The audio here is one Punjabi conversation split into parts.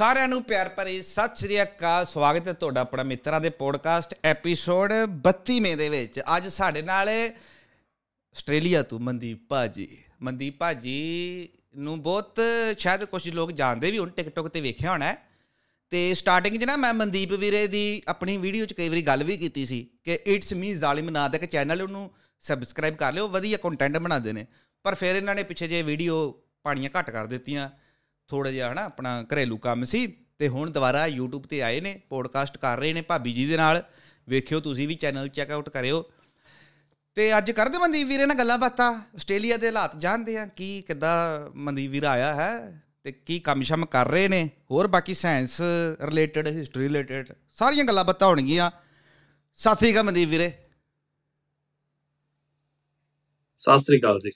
ਸਾਰਿਆਂ ਨੂੰ ਪਿਆਰ ਭਰੀ ਸਤਿ ਸ੍ਰੀ ਅਕਾਲ। ਸਵਾਗਤ ਹੈ ਤੁਹਾਡਾ ਆਪਣਾ ਮਿੱਤਰਾਂ ਦੇ ਪੋਡਕਾਸਟ ਐਪੀਸੋਡ 32ਵੇਂ ਦੇ ਵਿੱਚ। ਅੱਜ ਸਾਡੇ ਨਾਲ ਆਸਟ੍ਰੇਲੀਆ ਤੋਂ ਮਨਦੀਪ ਭਾਜੀ। ਮਨਦੀਪ ਭਾਜੀ ਨੂੰ ਬਹੁਤ ਸ਼ਾਇਦ ਕੁਝ ਲੋਕ ਜਾਣਦੇ ਵੀ ਹੁਣ ਟਿਕਟੋਕ ਤੇ ਵੇਖਿਆ ਹੋਣਾ ਤੇ ਸਟਾਰਟਿੰਗ 'ਚ ਨਾ ਮੈਂ ਮਨਦੀਪ ਵੀਰੇ ਦੀ ਆਪਣੀ ਵੀਡੀਓ 'ਚ ਕਈ ਵਾਰੀ ਗੱਲ ਵੀ ਕੀਤੀ ਸੀ ਕਿ ਇਟਸ ਮੀ ਜ਼ਾਲਿਮ ਨਾਂ ਦਾ ਇੱਕ ਚੈਨਲ ਉਹਨੂੰ ਸਬਸਕ੍ਰਾਈਬ ਕਰ ਲਿਓ, ਵਧੀਆ ਕੰਟੈਂਟ ਬਣਾਉਂਦੇ ਨੇ। ਪਰ ਫਿਰ ਇਹਨਾਂ ਨੇ ਪਿੱਛੇ ਜੇ ਵੀਡੀਓ ਪਾਣੀਆਂ ਘੱਟ ਕਰ ਦਿੱਤੀਆਂ। ਥੋੜਾ ਜਿਹਾ, ਹਨਾ, ਆਪਣਾ ਘਰੇਲੂ ਕੰਮ ਸੀ ਤੇ ਹੁਣ ਦੁਬਾਰਾ YouTube ਤੇ ਆਏ ਨੇ ਪੋਡਕਾਸਟ ਕਰ ਰਹੇ ਨੇ ਭਾਬੀ ਜੀ ਦੇ ਨਾਲ। ਵੇਖਿਓ ਤੁਸੀਂ ਵੀ ਚੈਨਲ ਚੈੱਕ ਆਊਟ ਕਰਿਓ। ਤੇ ਅੱਜ ਕਰਦੇ ਮਨਦੀਪ ਵੀਰੇ ਨਾਲ ਗੱਲਾਂ ਬਾਤਾਂ ਆਸਟ੍ਰੇਲੀਆ ਦੇ ਹਾਲਾਤ ਜਾਣਦੇ ਆ, ਕੀ, ਕਿੱਦਾਂ ਮਨਦੀਪ ਵੀਰ ਆਇਆ ਹੈ ਤੇ ਕੀ ਕੰਮ ਸ਼ਮ ਕਰ ਰਹੇ ਨੇ? ਹੋਰ ਬਾਕੀ ਸਾਇੰਸ ਰਿਲੇਟਡ ਹਿਸਟਰੀ ਰਿਲੇਟਡ ਸਾਰੀਆਂ ਗੱਲਾਂ ਬਾਤਾਂ ਹੋਣਗੀਆਂ। ਸਤਿ ਸ੍ਰੀ ਅਕਾਲ ਮਨਦੀਪ ਵੀਰੇ। ਸਤਿ ਸ੍ਰੀ ਅਕਾਲ ਜੀ।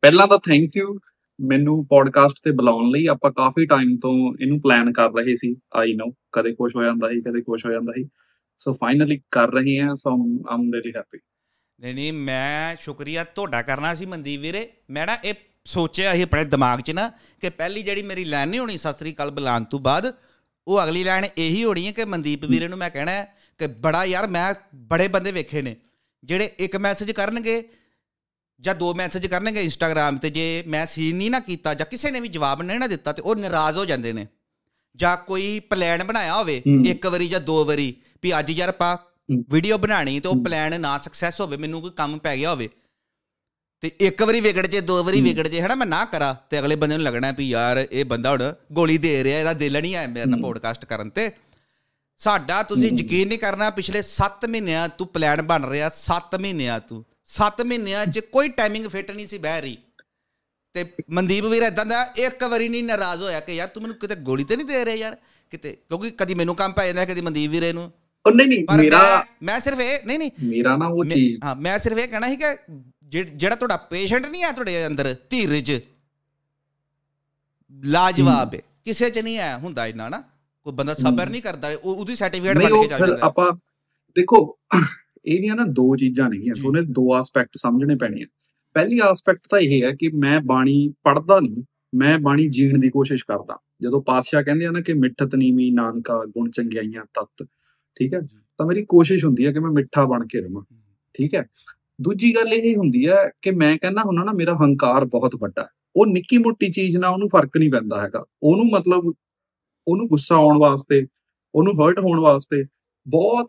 ਪਹਿਲਾਂ ਤਾਂ ਥੈਂਕ ਯੂ ਮੈਨੂੰ ਪੋਡਕਾਸਟ ਤੇ ਬੁਲਾਉਣ ਲਈ ਆਪਾਂ ਕਾਫੀ ਟਾਈਮ ਤੋਂ ਇਹਨੂੰ ਪਲਾਨ ਕਰ ਰਹੇ ਸੀ ਆਈ ਨੋ ਕਦੇ ਕੁਝ ਹੋ ਜਾਂਦਾ ਸੀ ਕਦੇ ਕੁਝ ਹੋ ਜਾਂਦਾ ਸੀ। ਸੋ ਫਾਈਨਲੀ ਕਰ ਰਹੇ ਹਾਂ ਸੋ ਆਮ ਰੀਲੀ ਹੈਪੀ ਨਹੀਂ ਨਹੀਂ ਮੈਂ ਸ਼ੁਕਰੀਆ ਤੁਹਾਡਾ ਕਰਨਾ ਸੀ ਮਨਦੀਪ ਵੀਰੇ। ਮੈਂ ਨਾ ਇਹ ਸੋਚਿਆ ਸੀ ਆਪਣੇ ਦਿਮਾਗ 'ਚ ਨਾ ਕਿ ਪਹਿਲੀ ਜਿਹੜੀ ਮੇਰੀ ਲਾਈਨ ਨਹੀਂ ਹੋਣੀ ਸਤਿ ਸ੍ਰੀ ਅਕਾਲ ਬੁਲਾਉਣ ਤੋਂ ਬਾਅਦ ਉਹ ਅਗਲੀ ਲਾਈਨ ਇਹੀ ਹੋਣੀ ਹੈ ਕਿ ਮਨਦੀਪ ਵੀਰੇ ਨੂੰ ਮੈਂ ਕਹਿਣਾ ਹੈ ਕਿ ਬੜਾ ਯਾਰ ਮੈਂ ਬੜੇ ਬੰਦੇ ਵੇਖੇ ਨੇ ਜਿਹੜੇ ਇੱਕ ਮੈਸੇਜ ਕਰਨਗੇ ਜਾਂ ਦੋ ਮੈਸੇਜ ਕਰਨਗੇ ਇੰਸਟਾਗ੍ਰam ਤੇ ਜੇ ਮੈਂ ਸੀਨ ਨਹੀਂ ਨਾ ਕੀਤਾ ਜਾਂ ਕਿਸੇ ਨੇ ਵੀ ਜਵਾਬ ਨਹੀਂ ਨਾ ਦਿੱਤਾ ਤੇ ਉਹ ਨਾਰਾਜ਼ ਹੋ ਜਾਂਦੇ ਨੇ। ਜਾਂ ਕੋਈ ਪਲਾਨ ਬਣਾਇਆ ਹੋਵੇ ਇੱਕ ਵਾਰੀ ਜਾਂ ਦੋ ਵਾਰੀ ਵੀ ਅੱਜ ਯਾਰ ਆਪਾਂ ਵੀਡੀਓ ਬਣਾਣੀ ਤੇ ਉਹ ਪਲਾਨ ਨਾ ਸਕਸੈਸ ਹੋਵੇ ਮੈਨੂੰ ਕੋਈ ਕੰਮ ਪੈ ਗਿਆ ਹੋਵੇ। ਤੇ ਇੱਕ ਵਾਰੀ ਵਿਗੜ ਜੇ ਦੋ ਵਾਰੀ ਵਿਗੜ ਜੇ ਹਨਾ ਮੈਂ ਨਾ ਕਰਾਂ ਤੇ ਅਗਲੇ ਬੰਦੇ ਨੂੰ ਲੱਗਣਾ ਵੀ ਯਾਰ ਇਹ ਬੰਦਾ ਹੁਣ ਗੋਲੀ ਦੇ ਰਿਹਾ ਇਹਦਾ ਦਿਲ ਨਹੀਂ ਆਇਆ ਮੇਰੇ ਨਾਲ ਪੋਡਕਾਸਟ ਕਰਨ ਤੇ। ਸਾਡਾ ਤੁਸੀਂ ਯਕੀਨ ਨਹੀਂ ਕਰਨਾ ਪਿਛਲੇ 7 ਮਹੀਨਿਆਂ ਤੋਂ ਪਲਾਨ ਬਣ ਰਿਹਾ 7 ਮਹੀਨਿਆਂ ਤੋਂ। 7 ਮਹੀਨਿਆਂ 'ਚ ਕੋਈ ਟਾਈਮਿੰਗ ਫਿੱਟ ਨਹੀਂ ਸੀ ਬਹਿ ਰਹੀ। ਤੇ ਮਨਦੀਪ ਵੀਰ ਇਦਾਂ ਦਾ ਇੱਕ ਵਾਰੀ ਨਹੀਂ ਨਾਰਾਜ਼ ਹੋਇਆ ਕਿ ਯਾਰ ਤੂੰ ਮੈਨੂੰ ਕਿਤੇ ਗੋਲੀ ਤੇ ਨਹੀਂ ਦੇ ਰਿਹਾ ਯਾਰ ਕਿਤੇ ਕਿਉਂਕਿ ਕਦੀ ਮੈਨੂੰ ਕੰਮ ਪੈ ਜਾਂਦਾ ਕਦੀ ਮਨਦੀਪ ਵੀਰੇ ਨੂੰ। ਉਹ ਨਹੀਂ ਨਹੀਂ ਮੇਰਾ ਮੈਂ ਸਿਰਫ ਇਹ ਨਹੀਂ ਨਹੀਂ। ਮੇਰਾ ਨਾ ਉਹ ਚੀਜ਼ ਹਾਂ ਮੈਂ ਸਿਰਫ ਇਹ ਕਹਿਣਾ ਸੀ ਕਿ ਜਿਹੜਾ ਤੁਹਾਡਾ ਪੇਸ਼ੈਂਟ ਨਹੀਂ ਆ ਤੁਹਾਡੇ ਅੰਦਰ ਧੀਰਜ। ਲਾਜਵਾਬ ਹੈ। ਕਿਸੇ 'ਚ ਨਹੀਂ ਆ ਹੁੰਦਾ ਇੰਨਾ ਨਾ। ਕੋਈ ਬੰਦਾ ਸਬਰ ਨਹੀਂ ਕਰਦਾ ਉਹ ਉਹਦੀ ਸਰਟੀਫਿਕੇਟ ਬਣ ਕੇ ਚੱਲ ਜਾਂਦਾ ਆਪਾਂ ਦੇਖੋ ਇਹਦੀਆਂ ਨਾ ਦੋ ਚੀਜ਼ਾਂ ਨੇਗੀਆਂ ਉਹਨੇ ਦੋ ਐਸਪੈਕਟ ਸਮਝਣੇ ਪੈਣੇ ਆ ਪਹਿਲੀ ਐਸਪੈਕਟ ਤਾਂ ਇਹ ਹੈ ਕਿ ਮੈਂ ਬਾਣੀ ਪੜਦਾ ਨਹੀਂ ਮੈਂ ਬਾਣੀ ਜੀਣ ਦੀ ਕੋਸ਼ਿਸ਼ ਕਰਦਾ। ਜਦੋਂ ਪਾਤਸ਼ਾਹ ਕਹਿੰਦੇ ਆ ਨਾ ਕਿ ਮਿੱਠਤ ਨੀਵੀਂ ਨਾਨਕਾ ਗੁਣ ਚੰਗਿਆਈਆਂ ਤਤ ਠੀਕ ਹੈ? ਤਾਂ ਮੇਰੀ ਕੋਸ਼ਿਸ਼ ਹੁੰਦੀ ਹੈ ਕਿ ਮੈਂ ਮਿੱਠਾ ਬਣ ਕੇ ਰਵਾਂ ਠੀਕ ਹੈ? ਦੂਜੀ ਗੱਲ ਇਹ ਹੁੰਦੀ ਹੈ ਕਿ ਮੈਂ ਕਹਿੰਦਾ ਹੁੰਨਾ ਨਾ ਮੇਰਾ ਹੰਕਾਰ ਬਹੁਤ ਵੱਡਾ ਉਹ ਨਿੱਕੀ ਮੋਟੀ ਚੀਜ਼ ਨਾਲ ਉਹਨੂੰ ਫ਼ਰਕ ਨਹੀਂ ਪੈਂਦਾ ਹੈਗਾ। ਉਹਨੂੰ ਮਤਲਬ ਉਹਨੂੰ ਗੁੱਸਾ ਆਉਣ ਵਾਸਤੇ ਉਹਨੂੰ ਹਰਟ ਹੋਣ ਵਾਸਤੇ ਬਹੁਤ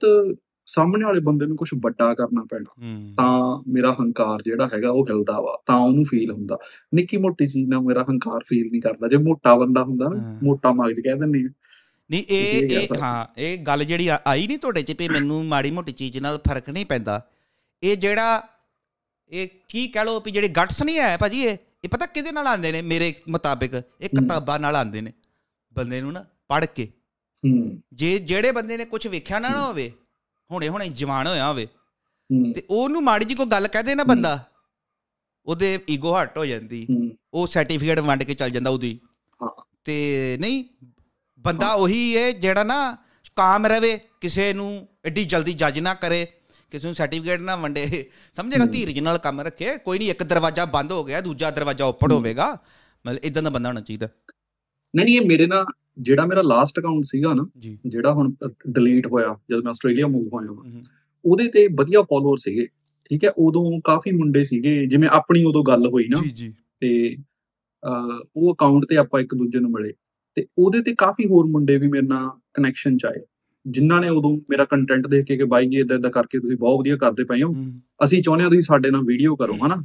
ਸਾਹਮਣੇ ਵਾਲੇ ਬੰਦੇ ਨੂੰ ਕੁਝ ਵੱਡਾ ਕਰਨਾ ਪੈਣਾ। ਤਾਂ ਮੇਰਾ ਹੰਕਾਰ ਜਿਹੜਾ ਹੈਗਾ ਉਹ ਹਿਲਦਾ ਵਾ ਤਾਂ ਉਹਨੂੰ ਫੀਲ ਹੁੰਦਾ। ਨਿੱਕੀ ਮੋਟੀ ਚੀਜ਼ ਨਾਲ ਮੇਰਾ ਹੰਕਾਰ ਫੀਲ ਨਹੀਂ ਕਰਦਾ। ਜੇ ਮੋਟਾ ਬੰਦਾ ਹੁੰਦਾ ਨਾ ਮੋਟਾ ਮਗਜ ਕਹਿ ਦਿੰਦੇ ਆ। ਨਹੀਂ ਇਹ ਇਹ ਹਾਂ ਇਹ ਗੱਲ ਜਿਹੜੀ ਆਈ ਨਹੀਂ ਤੁਹਾਡੇ ਚ ਵੀ ਮੈਨੂੰ ਮਾੜੀ ਮੋਟੀ ਚੀਜ਼ ਨਾਲ ਫ਼ਰਕ ਨਹੀਂ ਪੈਂਦਾ। ਇਹ ਜਿਹੜਾ ਇਹ ਕੀ ਕਹ ਲੋ ਵੀ ਜਿਹੜੇ ਗਟਸ ਨਹੀਂ ਹੈ ਭਾਜੀ ਇਹ ਇਹ ਪਤਾ ਕਿਹਦੇ ਨਾਲ ਆਉਂਦੇ ਨੇ ਮੇਰੇ ਮੁਤਾਬਿਕ? ਇਹ ਕਿਤਾਬਾਂ ਨਾਲ ਆਉਂਦੇ ਨੇ। ਬੰਦੇ ਨੂੰ ਨਾ ਪੜ੍ਹ ਕੇ। ਜੇ ਜਿਹੜੇ ਬੰਦੇ ਨੇ ਕੁਝ ਵੇਖਿਆ ਨਾ ਨਾ ਹੋਵੇ ਹੁਣੇ ਹੁਣੇ ਜਵਾਨ ਹੋਇਆ ਹੋਵੇ। ਤੇ ਉਹਨੂੰ ਮਾੜੀ ਜੀ ਕੋਈ ਗੱਲ ਕਹਦੇ ਨਾ ਬੰਦਾ ਉਹਦੇ ਈਗੋ ਹਟ ਹੋ ਜਾਂਦੀ। ਉਹ ਸਰਟੀਫਿਕੇਟ ਵੰਡ ਕੇ ਚੱਲ ਜਾਂਦਾ ਉਹਦੀ। ਤੇ ਨਹੀਂ ਬੰਦਾ ਉਹੀ ਹੈ ਜਿਹੜਾ ਨਾ ਕਾਮ ਰਵੇ ਕਿਸੇ ਨੂੰ ਐਡੀ ਜਲਦੀ ਜੱਜ ਨਾ ਕਰੇ ਕਿਸੇ ਨੂੰ ਸਰਟੀਫਿਕੇਟ ਨਾ ਵੰਡੇ। ਸਮਝੇਗਾ ਧੀਰਜ ਨਾਲ ਕੰਮ ਰੱਖੇ ਕੋਈ ਨਹੀਂ ਇੱਕ ਦਰਵਾਜ਼ਾ ਬੰਦ ਹੋ ਗਿਆ ਦੂਜਾ ਦਰਵਾਜ਼ਾ ਓਪਨ ਹੋਵੇਗਾ। ਮਤਲਬ ਇਦਾਂ ਦਾ ਬੰਦਾ ਹੋਣਾ ਚਾਹੀਦਾ। ਨਹੀਂ ਨਹੀਂ ਇਹ ਮੇਰੇ ਨਾਲ ਜਿਹੜਾ ਮੇਰਾ ਲਾਸਟ ਅਕਾਊਂਟ ਸੀਗਾ ਨਾ ਜਿਹੜਾ ਹੁਣ ਡਿਲੀਟ ਹੋਇਆ ਜਦੋਂ ਮੈਂ ਆਸਟ੍ਰੇਲੀਆ ਮੂਵ ਹੋਇਆ ਉਹਦੇ ਤੇ ਵਧੀਆ ਫਾਲੋਅਰ ਸੀਗੇ ਠੀਕ ਹੈ? ਉਦੋਂ ਕਾਫੀ ਮੁੰਡੇ ਸੀਗੇ ਜਿਵੇਂ ਆਪਣੀ ਉਦੋਂ ਗੱਲ ਹੋਈ ਨਾ ਜੀ ਜੀ। ਤੇ ਉਹ ਅਕਾਊਂਟ ਤੇ ਆਪਾਂ ਇੱਕ ਦੂਜੇ ਨੂੰ ਮਿਲੇ ਤੇ ਉਹਦੇ ਤੇ ਕਾਫੀ ਹੋਰ ਮੁੰਡੇ ਵੀ ਮੇਰੇ ਨਾਲ ਕਨੈਕਸ਼ਨ ਚ ਆਏ ਜਿਨ੍ਹਾਂ ਨੇ ਉਦੋਂ ਮੇਰਾ ਕੰਟੈਂਟ ਦੇਖ ਕੇ ਕਿ ਬਾਈ ਜੀ ਇਦਾਂ ਇਦਾਂ ਕਰਕੇ ਤੁਸੀਂ ਬਹੁਤ ਵਧੀਆ ਕਰਦੇ ਪਏ ਹੋ ਅਸੀਂ ਚਾਹੁੰਦੇ ਹਾਂ ਤੁਸੀਂ ਸਾਡੇ ਨਾਲ ਵੀਡੀਓ ਕਰੋ ਹਨਾ?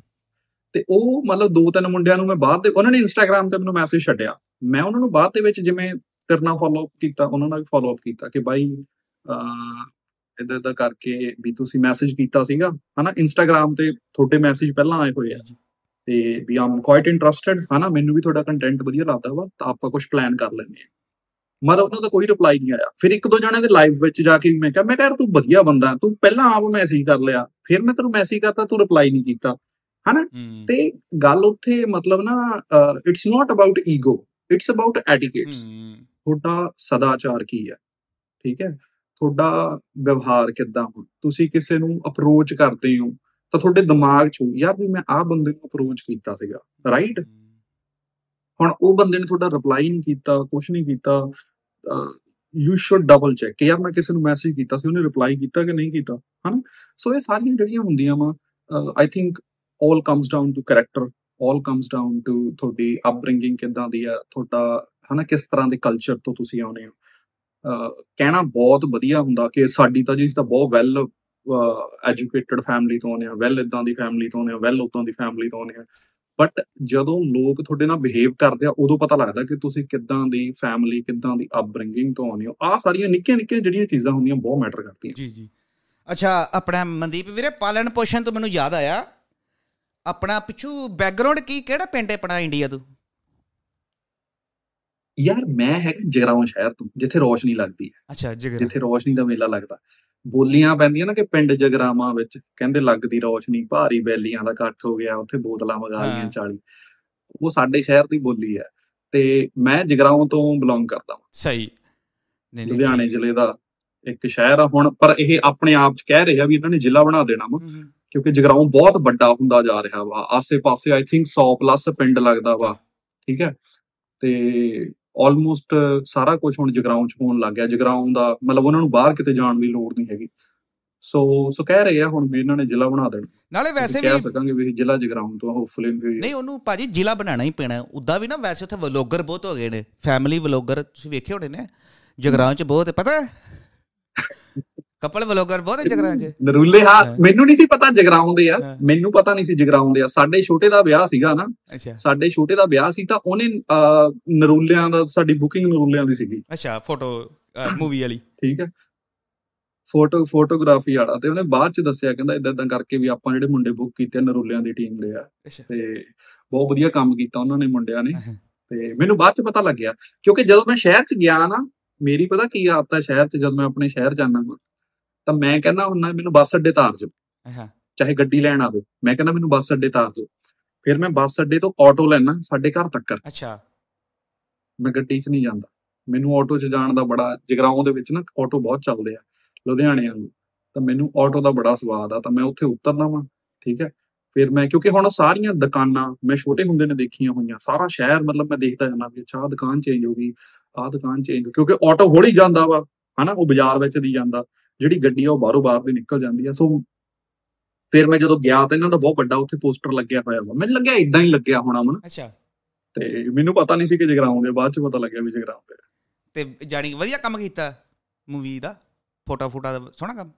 ਤੇ ਉਹ ਮਤਲਬ ਦੋ ਤਿੰਨ ਮੁੰਡਿਆਂ ਨੂੰ ਮੈਂ ਬਾਅਦ ਦੇ ਉਹਨਾਂ ਨੇ ਇੰਸਟਾਗ੍ਰam ਤੇ ਮੈਨੂੰ ਮੈਸੇਜ ਛੱਡਿਆ। ਮੈਂ ਉਹਨਾਂ ਨੂੰ ਬਾਅਦ ਦੇ ਵਿੱਚ ਜਿਵੇਂ ਕਰਨਾ ਫਾਲੋ ਅਪ ਕੀਤਾ ਉਹਨਾਂ ਨਾਲ ਵੀ ਫਾਲੋ ਅਪ ਕੀਤਾ ਕਿ ਬਾਈ ਇਦਾਂ ਇਦਾਂ ਕਰਕੇ ਵੀ ਤੁਸੀਂ ਮੈਸੇਜ ਕੀਤਾ ਸੀਗਾ। ਹਨਾ ਇੰਸਟਾਗ੍ਰam ਤੇ ਤੁਹਾਡੇ ਮੈਸੇਜ ਪਹਿਲਾਂ ਆਏ ਹੋਏ ਆ। ਤੇ ਵੀ ਆਮ ਕੁਆਇਟ ਇੰਟਰਸਟਿਡ ਹਨਾ ਮੈਨੂੰ ਵੀ ਤੁਹਾਡਾ ਕੰਟੈਂਟ ਵਧੀਆ ਲੱਗਦਾ ਵਾ ਤਾਂ ਆਪਾਂ ਕੁਝ ਪਲਾਨ ਕਰ ਲੈਂਦੇ ਆ ਮਤਲਬ ਉਹਨਾਂ ਦਾ ਕੋਈ ਰਿਪਲਾਈ ਨਹੀਂ ਆਇਆ। ਫਿਰ ਇੱਕ ਦੋ ਜਣਿਆਂ ਦੇ ਲਾਈਵ ਵਿੱਚ ਜਾ ਕੇ ਮੈਂ ਕਿਹਾ ਮੈਂ ਕਿਹਾ ਤੂੰ ਵਧੀਆ ਬੰਦਾ ਤੂੰ ਪਹਿਲਾਂ ਆਪ ਮੈਸੇਜ ਕਰ ਲਿਆ। ਫਿਰ ਮੈਂ ਤੈਨੂੰ ਮੈਸੇਜ ਕਰਤਾ ਤੂੰ ਰਿਪਲਾਈ ਨਹੀਂ ਕੀਤਾ। ਹਨਾ? ਤੇ ਗੱਲ ਉੱਥੇ ਮਤਲਬ ਨਾ it's not about ego it's about etiquettes ਤੁਹਾਡਾ ਸਦਾਚਾਰ ਕੀ ਹੈ? ਠੀਕ ਹੈ? ਤੁਹਾਡਾ ਵਿਵਹਾਰ ਕਿੱਦਾਂ ਹੋ ਤੁਸੀਂ ਕਿਸੇ ਨੂੰ ਅਪਰੋਚ ਕਰਦੇ ਹੋ ਤਾਂ ਤੁਹਾਡੇ ਦਿਮਾਗ 'ਚ ਯਾਰ ਵੀ ਮੈਂ ਆਹ ਬੰਦੇ ਨੂੰ ਅਪਰੋਚ ਕੀਤਾ ਸੀਗਾ ਰਾਈਟ ਹੁਣ ਉਹ ਬੰਦੇ ਨੇ ਤੁਹਾਡਾ ਰਿਪਲਾਈ ਨਹੀਂ ਕੀਤਾ ਕੁਝ ਨਹੀਂ ਕੀਤਾ ਯੂ ਸ਼ੁੱਡ ਡਬਲ ਚੈੱਕ ਕਿ ਯਾਰ ਮੈਂ ਕਿਸੇ ਨੂੰ ਮੈਸੇਜ ਕੀਤਾ ਸੀ ਉਹਨੇ ਰਿਪਲਾਈ ਕੀਤਾ ਕਿ ਨਹੀਂ ਕੀਤਾ ਹਨਾ? ਸੋ ਇਹ ਸਾਰੀਆਂ ਜਿਹੜੀਆਂ ਹੁੰਦੀਆਂ ਵਾ I think all comes down to character all comes down to ਤੁਹਾਡੀ ਅਪਬ੍ਰਿੰਗਿੰਗ ਕਿਦਾਂ ਦੀ ਆ, ਤੁਹਾਡਾ ਹਨਾ ਕਿਸ ਤਰ੍ਹਾਂ ਦੇ ਕਲਚਰ ਤੋਂ ਤੁਸੀਂ ਆਉਨੇ ਹੋ? ਅਹ ਕਹਿਣਾ ਬਹੁਤ ਵਧੀਆ ਹੁੰਦਾ ਕਿ ਸਾਡੀ ਤਾਂ ਜੀ ਅਸੀਂ ਤਾਂ ਬਹੁਤ ਵੈਲ ਐਜੂਕੇਟਡ ਫੈਮਿਲੀ ਤੋਂ ਆਉਂਦੇ ਆ ਵੈਲ ਇਦਾਂ ਦੀ ਫੈਮਿਲੀ ਤੋਂ ਆਉਂਦੇ ਆ ਵੈਲ ਉਦਾਂ ਦੀ ਫੈਮਿਲੀ ਤੋਂ ਆਉਂਦੇ ਆ ਬਟ ਜਦੋਂ ਲੋਕ ਤੁਹਾਡੇ ਨਾਲ ਬਿਹੇਵ ਕਰਦੇ ਆ, ਉਦੋਂ ਪਤਾ ਲੱਗਦਾ ਕਿ ਤੁਸੀਂ ਕਿੱਦਾਂ ਦੀ ਫੈਮਿਲੀ ਕਿੱਦਾਂ ਦੀ ਅਪਬ੍ਰਿੰਗਿੰਗ ਤੋਂ ਆਉਂਦੇ ਹੋ। ਆ ਸਾਰੀਆਂ ਨਿੱਕੀਆਂ ਨਿੱਕੀਆਂ ਜਿਹੜੀਆਂ ਚੀਜ਼ਾਂ ਹੁੰਦੀਆਂ ਬਹੁਤ ਮੈਟਰ ਕਰਦੀਆਂ। ਜੀ ਜੀ। ਅੱਛਾ, ਆਪਣਾ ਮਨਦੀਪ ਵੀਰੇ, ਪਾਲਣ ਪੋਸ਼ਣ ਤੋਂ ਮੈਨੂੰ ਯਾਦ ਆਇਆ। ਆਪਣਾ ਪਿੱਛੂ ਬੈਕਗ੍ਰਾਉਂਡ ਕੀ ਕਿਹੜਾ ਪਿੰਡ ਹੈ ਆਪਣਾ ਇੰਡੀਆ ਤੋਂ? ਯਾਰ ਮੈਂ ਹੈਗਾ ਜਗਰਾਉਂ ਸ਼ਹਿਰ ਤੋਂ ਜਿੱਥੇ ਰੋਸ਼ਨੀ ਲੱਗਦੀ ਹੈ। ਅੱਛਾ ਜਿਗਰ ਜਿੱਥੇ ਰੋਸ਼ਨੀ ਦਾ ਮੇਲਾ ਲੱਗਦਾ। ਬੋਲੀਆਂ ਪੈਂਦੀਆਂ ਨਾ ਕਿ ਪਿੰਡ ਜਗਰਾਵਾਂ ਵਿੱਚ ਕਹਿੰਦੇ ਲੱਗਦੀ ਰੋਸ਼ਨੀ ਭਾਰੀ ਬੈਲੀਆਂ ਦਾ ਇਕੱਠ ਹੋ ਗਿਆ ਉੱਥੇ ਬੋਤਲਾਂ ਮੰਗਾ ਲਈਆਂ ਹਾਂ। 40 ਉਹ ਸਾਡੇ ਸ਼ਹਿਰ ਦੀ ਬੋਲੀ ਹੈ। ਤੇ ਮੈਂ ਜਗਰਾਉਂ ਤੋਂ ਬਿਲੋਂਗ ਕਰਦਾ ਹਾਂ ਸਹੀ। ਨਹੀਂ ਨਹੀਂ ਲੁਧਿਆਣੇ। ਜ਼ਿਲ੍ਹੇ ਦਾ ਇੱਕ ਸ਼ਹਿਰ ਆ ਹੁਣ ਪਰ ਇਹ ਆਪਣੇ ਆਪ ਚ ਕਹਿ ਰਿਹਾ ਵੀ ਇਹਨਾਂ ਨੇ ਜ਼ਿਲ੍ਹਾ ਬਣਾ ਦੇਣਾ ਵਾ। ਕਿਉਂਕਿ ਜਗਰਾਉਂ ਬਹੁਤ ਵੱਡਾ ਹੁੰਦਾ ਜਾ ਰਿਹਾ ਵਾ। ਆਸੇ-ਪਾਸੇ ਆਈ ਥਿੰਕ 100 ਪਲੱਸ ਪਿੰਡ ਲੱਗਦਾ ਵਾ ਠੀਕ ਹੈ? ਤੇ ਆਲਮੋਸਟ ਸਾਰਾ ਕੁਝ ਹੁਣ ਜਗਰਾਉਂ ਚ ਹੋਣ ਲੱਗ ਗਿਆ। ਜਗਰਾਉਂ ਦਾ ਮਤਲਬ ਉਹਨਾਂ ਨੂੰ ਬਾਹਰ ਕਿਤੇ ਜਾਣ ਦੀ ਲੋੜ ਨਹੀਂ ਹੈਗੀ। ਸੋ ਸੋ ਕਹਿ ਰਹੇ ਆ ਹੁਣ ਵੀ ਇਹਨਾਂ ਨੇ ਜ਼ਿਲ੍ਹਾ ਬਣਾ ਦੇਣਾ। ਨਾਲੇ ਵੈਸੇ ਅਸੀਂ ਕਹਿ ਵੀ ਸਕਾਂਗੇ ਵੀ ਜ਼ਿਲ੍ਹਾ ਜਗਰਾਉਂ ਤੋਂ ਹੋਪਫੁਲੀ ਵੀ ਨਹੀਂ ਉਹਨੂੰ ਭਾਜੀ ਜ਼ਿਲ੍ਹਾ ਬਣਾਉਣਾ ਹੀ ਪੈਣਾ। ਉਦਾਂ ਵੀ ਨਾ ਵੈਸੇ ਉੱਥੇ ਵਲੋਗਰ ਬਹੁਤ ਹੋ ਗਏ ਨੇ। ਫੈਮਿਲੀ ਵਲੋਗਰ ਤੁਸੀਂ ਵੇਖੇ ਹੋਣੇ ਨੇ? ਜਗਰਾਉਂ ਚ ਬਹੁਤ ਪਤਾ ਹੈ? ਕਪਲ ਵਲੋਗਰ ਬਹੁਤ ਹੈ ਜਗਰਾਉਂ ਚ। ਨਰੂਲੇ ਹਾਂ। ਮੈਨੂੰ ਨਹੀਂ ਸੀ ਪਤਾ ਜਗਰਾਉਂ ਦੇ ਆ। ਮੈਨੂੰ ਪਤਾ ਨਹੀਂ ਸੀ ਜਗਰਾਉਂ ਦੇ ਆ। ਸਾਡੇ ਛੋਟੇ ਦਾ ਵਿਆਹ ਸੀਗਾ ਨਾ। ਸਾਡੇ ਛੋਟੇ ਦਾ ਵਿਆਹ ਸੀ ਤਾਂ ਉਹਨੇ ਨਰੂਲਿਆਂ ਦਾ ਸਾਡੀ ਬੁਕਿੰਗ ਨਰੂਲਿਆਂ ਦੀ ਸੀਗੀ। ਅੱਛਾ ਫੋਟੋ ਮੂਵੀ ਵਾਲੀ। ਠੀਕ ਹੈ। ਫੋਟੋ ਫੋਟੋਗ੍ਰਾਫੀ ਵਾਲਾ। ਤੇ ਉਹਨੇ ਬਾਅਦ ਚ ਦੱਸਿਆ ਕਹਿੰਦਾ ਇਦਾਂ ਇਦਾਂ ਕਰਕੇ ਵੀ ਆਪਾਂ ਜਿਹੜੇ ਮੁੰਡੇ ਬੁੱਕ ਕੀਤੇ ਨਰੂਲਿਆਂ ਦੀ ਟੀਮ ਦੇ ਆ। ਤੇ ਬਹੁਤ ਵਧੀਆ ਕੰਮ ਕੀਤਾ ਉਹਨਾਂ ਨੇ ਮੁੰਡਿਆਂ ਨੇ। ਤੇ ਮੈਨੂੰ ਬਾਅਦ ਚ ਪਤਾ ਲੱਗਿਆ ਕਿਉਂਕਿ ਜਦੋਂ ਮੈਂ ਸ਼ਹਿਰ ਚ ਗਿਆ ਨਾ ਮੇਰੀ ਪਤਾ ਕੀ ਆਦਤ ਹੈ ਸ਼ਹਿਰ ਚ ਜਦੋਂ ਮੈਂ ਆਪਣੇ ਸ਼ਹਿਰ ਹਾਂ ਤਾਂ ਮੈਂ ਕਹਿੰਦਾ ਹੁੰਦਾ ਮੈਨੂੰ ਬੱਸ ਅੱਡੇ ਤਾਰ ਜੋ ਹਾਂ। ਚਾਹੇ ਗੱਡੀ ਲੈਣ ਆਵੇ ਮੈਂ ਕਹਿੰਦਾ ਮੈਨੂੰ ਬੱਸ ਅੱਡੇ ਤਾਰ ਜੋ ਫਿਰ ਮੈਂ ਬੱਸ ਅੱਡੇ ਤੋਂ ਆਟੋ ਲੈਣਾ ਸਾਡੇ ਘਰ ਤੱਕ ਅੱਛਾ। ਮੈਂ ਗੱਡੀ 'ਚ ਨਹੀਂ ਜਾਂਦਾ। ਮੈਨੂੰ ਆਟੋ 'ਚ ਜਾਣ ਦਾ ਬੜਾ ਜਗਰਾਉਂ ਦੇ ਵਿੱਚ ਨਾ ਆਟੋ ਬਹੁਤ ਚੱਲਦੇ ਆ ਲੁਧਿਆਣੇ ਵਾਂਗੂ ਤਾਂ ਮੈਨੂੰ ਆਟੋ ਦਾ ਬੜਾ ਸਵਾਦ ਆ ਤਾਂ ਮੈਂ ਉੱਥੇ ਉਤਰਨਾ ਵਾਂ ਠੀਕ ਹੈ। ਫਿਰ ਮੈਂ ਕਿਉਂਕਿ ਹੁਣ ਸਾਰੀਆਂ ਦੁਕਾਨਾਂ ਮੈਂ ਛੋਟੇ ਹੁੰਦੇ ਨੇ ਦੇਖੀਆਂ ਹੋਈਆਂ ਸਾਰਾ ਸ਼ਹਿਰ ਮਤਲਬ ਮੈਂ ਦੇਖਦਾ ਜਾਂਦਾ ਵੀ ਅੱਛਾ ਦੁਕਾਨ ਚੇਂਜ ਹੋ ਗਈ ਆਹ ਦੁਕਾਨ ਚੇਂਜ ਕਿਉਂਕਿ ਆਟੋ ਹੌਲੀ ਜਾਂਦਾ ਵਾ ਹਨਾ ਉਹ ਬਾਜ਼ਾਰ ਵਿੱਚ ਦੀ ਜਾਂਦਾ। ਜਿਹੜੀ ਗੱਡੀ ਆ ਉਹ ਬਾਹਰੋਂ ਬਾਹਰ ਦੀ ਨਿਕਲ ਜਾਂਦੀ ਆ। ਸੋ ਫਿਰ ਮੈਂ ਜਦੋਂ ਗਿਆ ਤਾਂ ਇਹਨਾਂ ਦਾ ਬਹੁਤ ਵੱਡਾ ਉੱਥੇ ਪੋਸਟਰ ਲੱਗਿਆ ਹੋਇਆ ਵਾ। ਮੈਨੂੰ ਲੱਗਿਆ ਇਦਾਂ ਹੀ ਲੱਗਿਆ ਹੋਣਾ ਮਨ ਅੱਛਾ। ਤੇ ਮੈਨੂੰ ਪਤਾ ਨਹੀਂ ਸੀ ਕਿ ਜਗਰਾਉਂ ਦੇ ਬਾਅਦ ਚ ਪਤਾ ਲੱਗਿਆ ਵੀ ਜਗਰਾਉਂ ਦੇ ਤੇ ਜਾਣੀ ਵਧੀਆ ਕੰਮ ਕੀਤਾ ਮੂਵੀ ਦਾ? ਫੋਟੋ ਫੋਟਾ ਦਾ ਸੋਹਣਾ ਕੰਮ?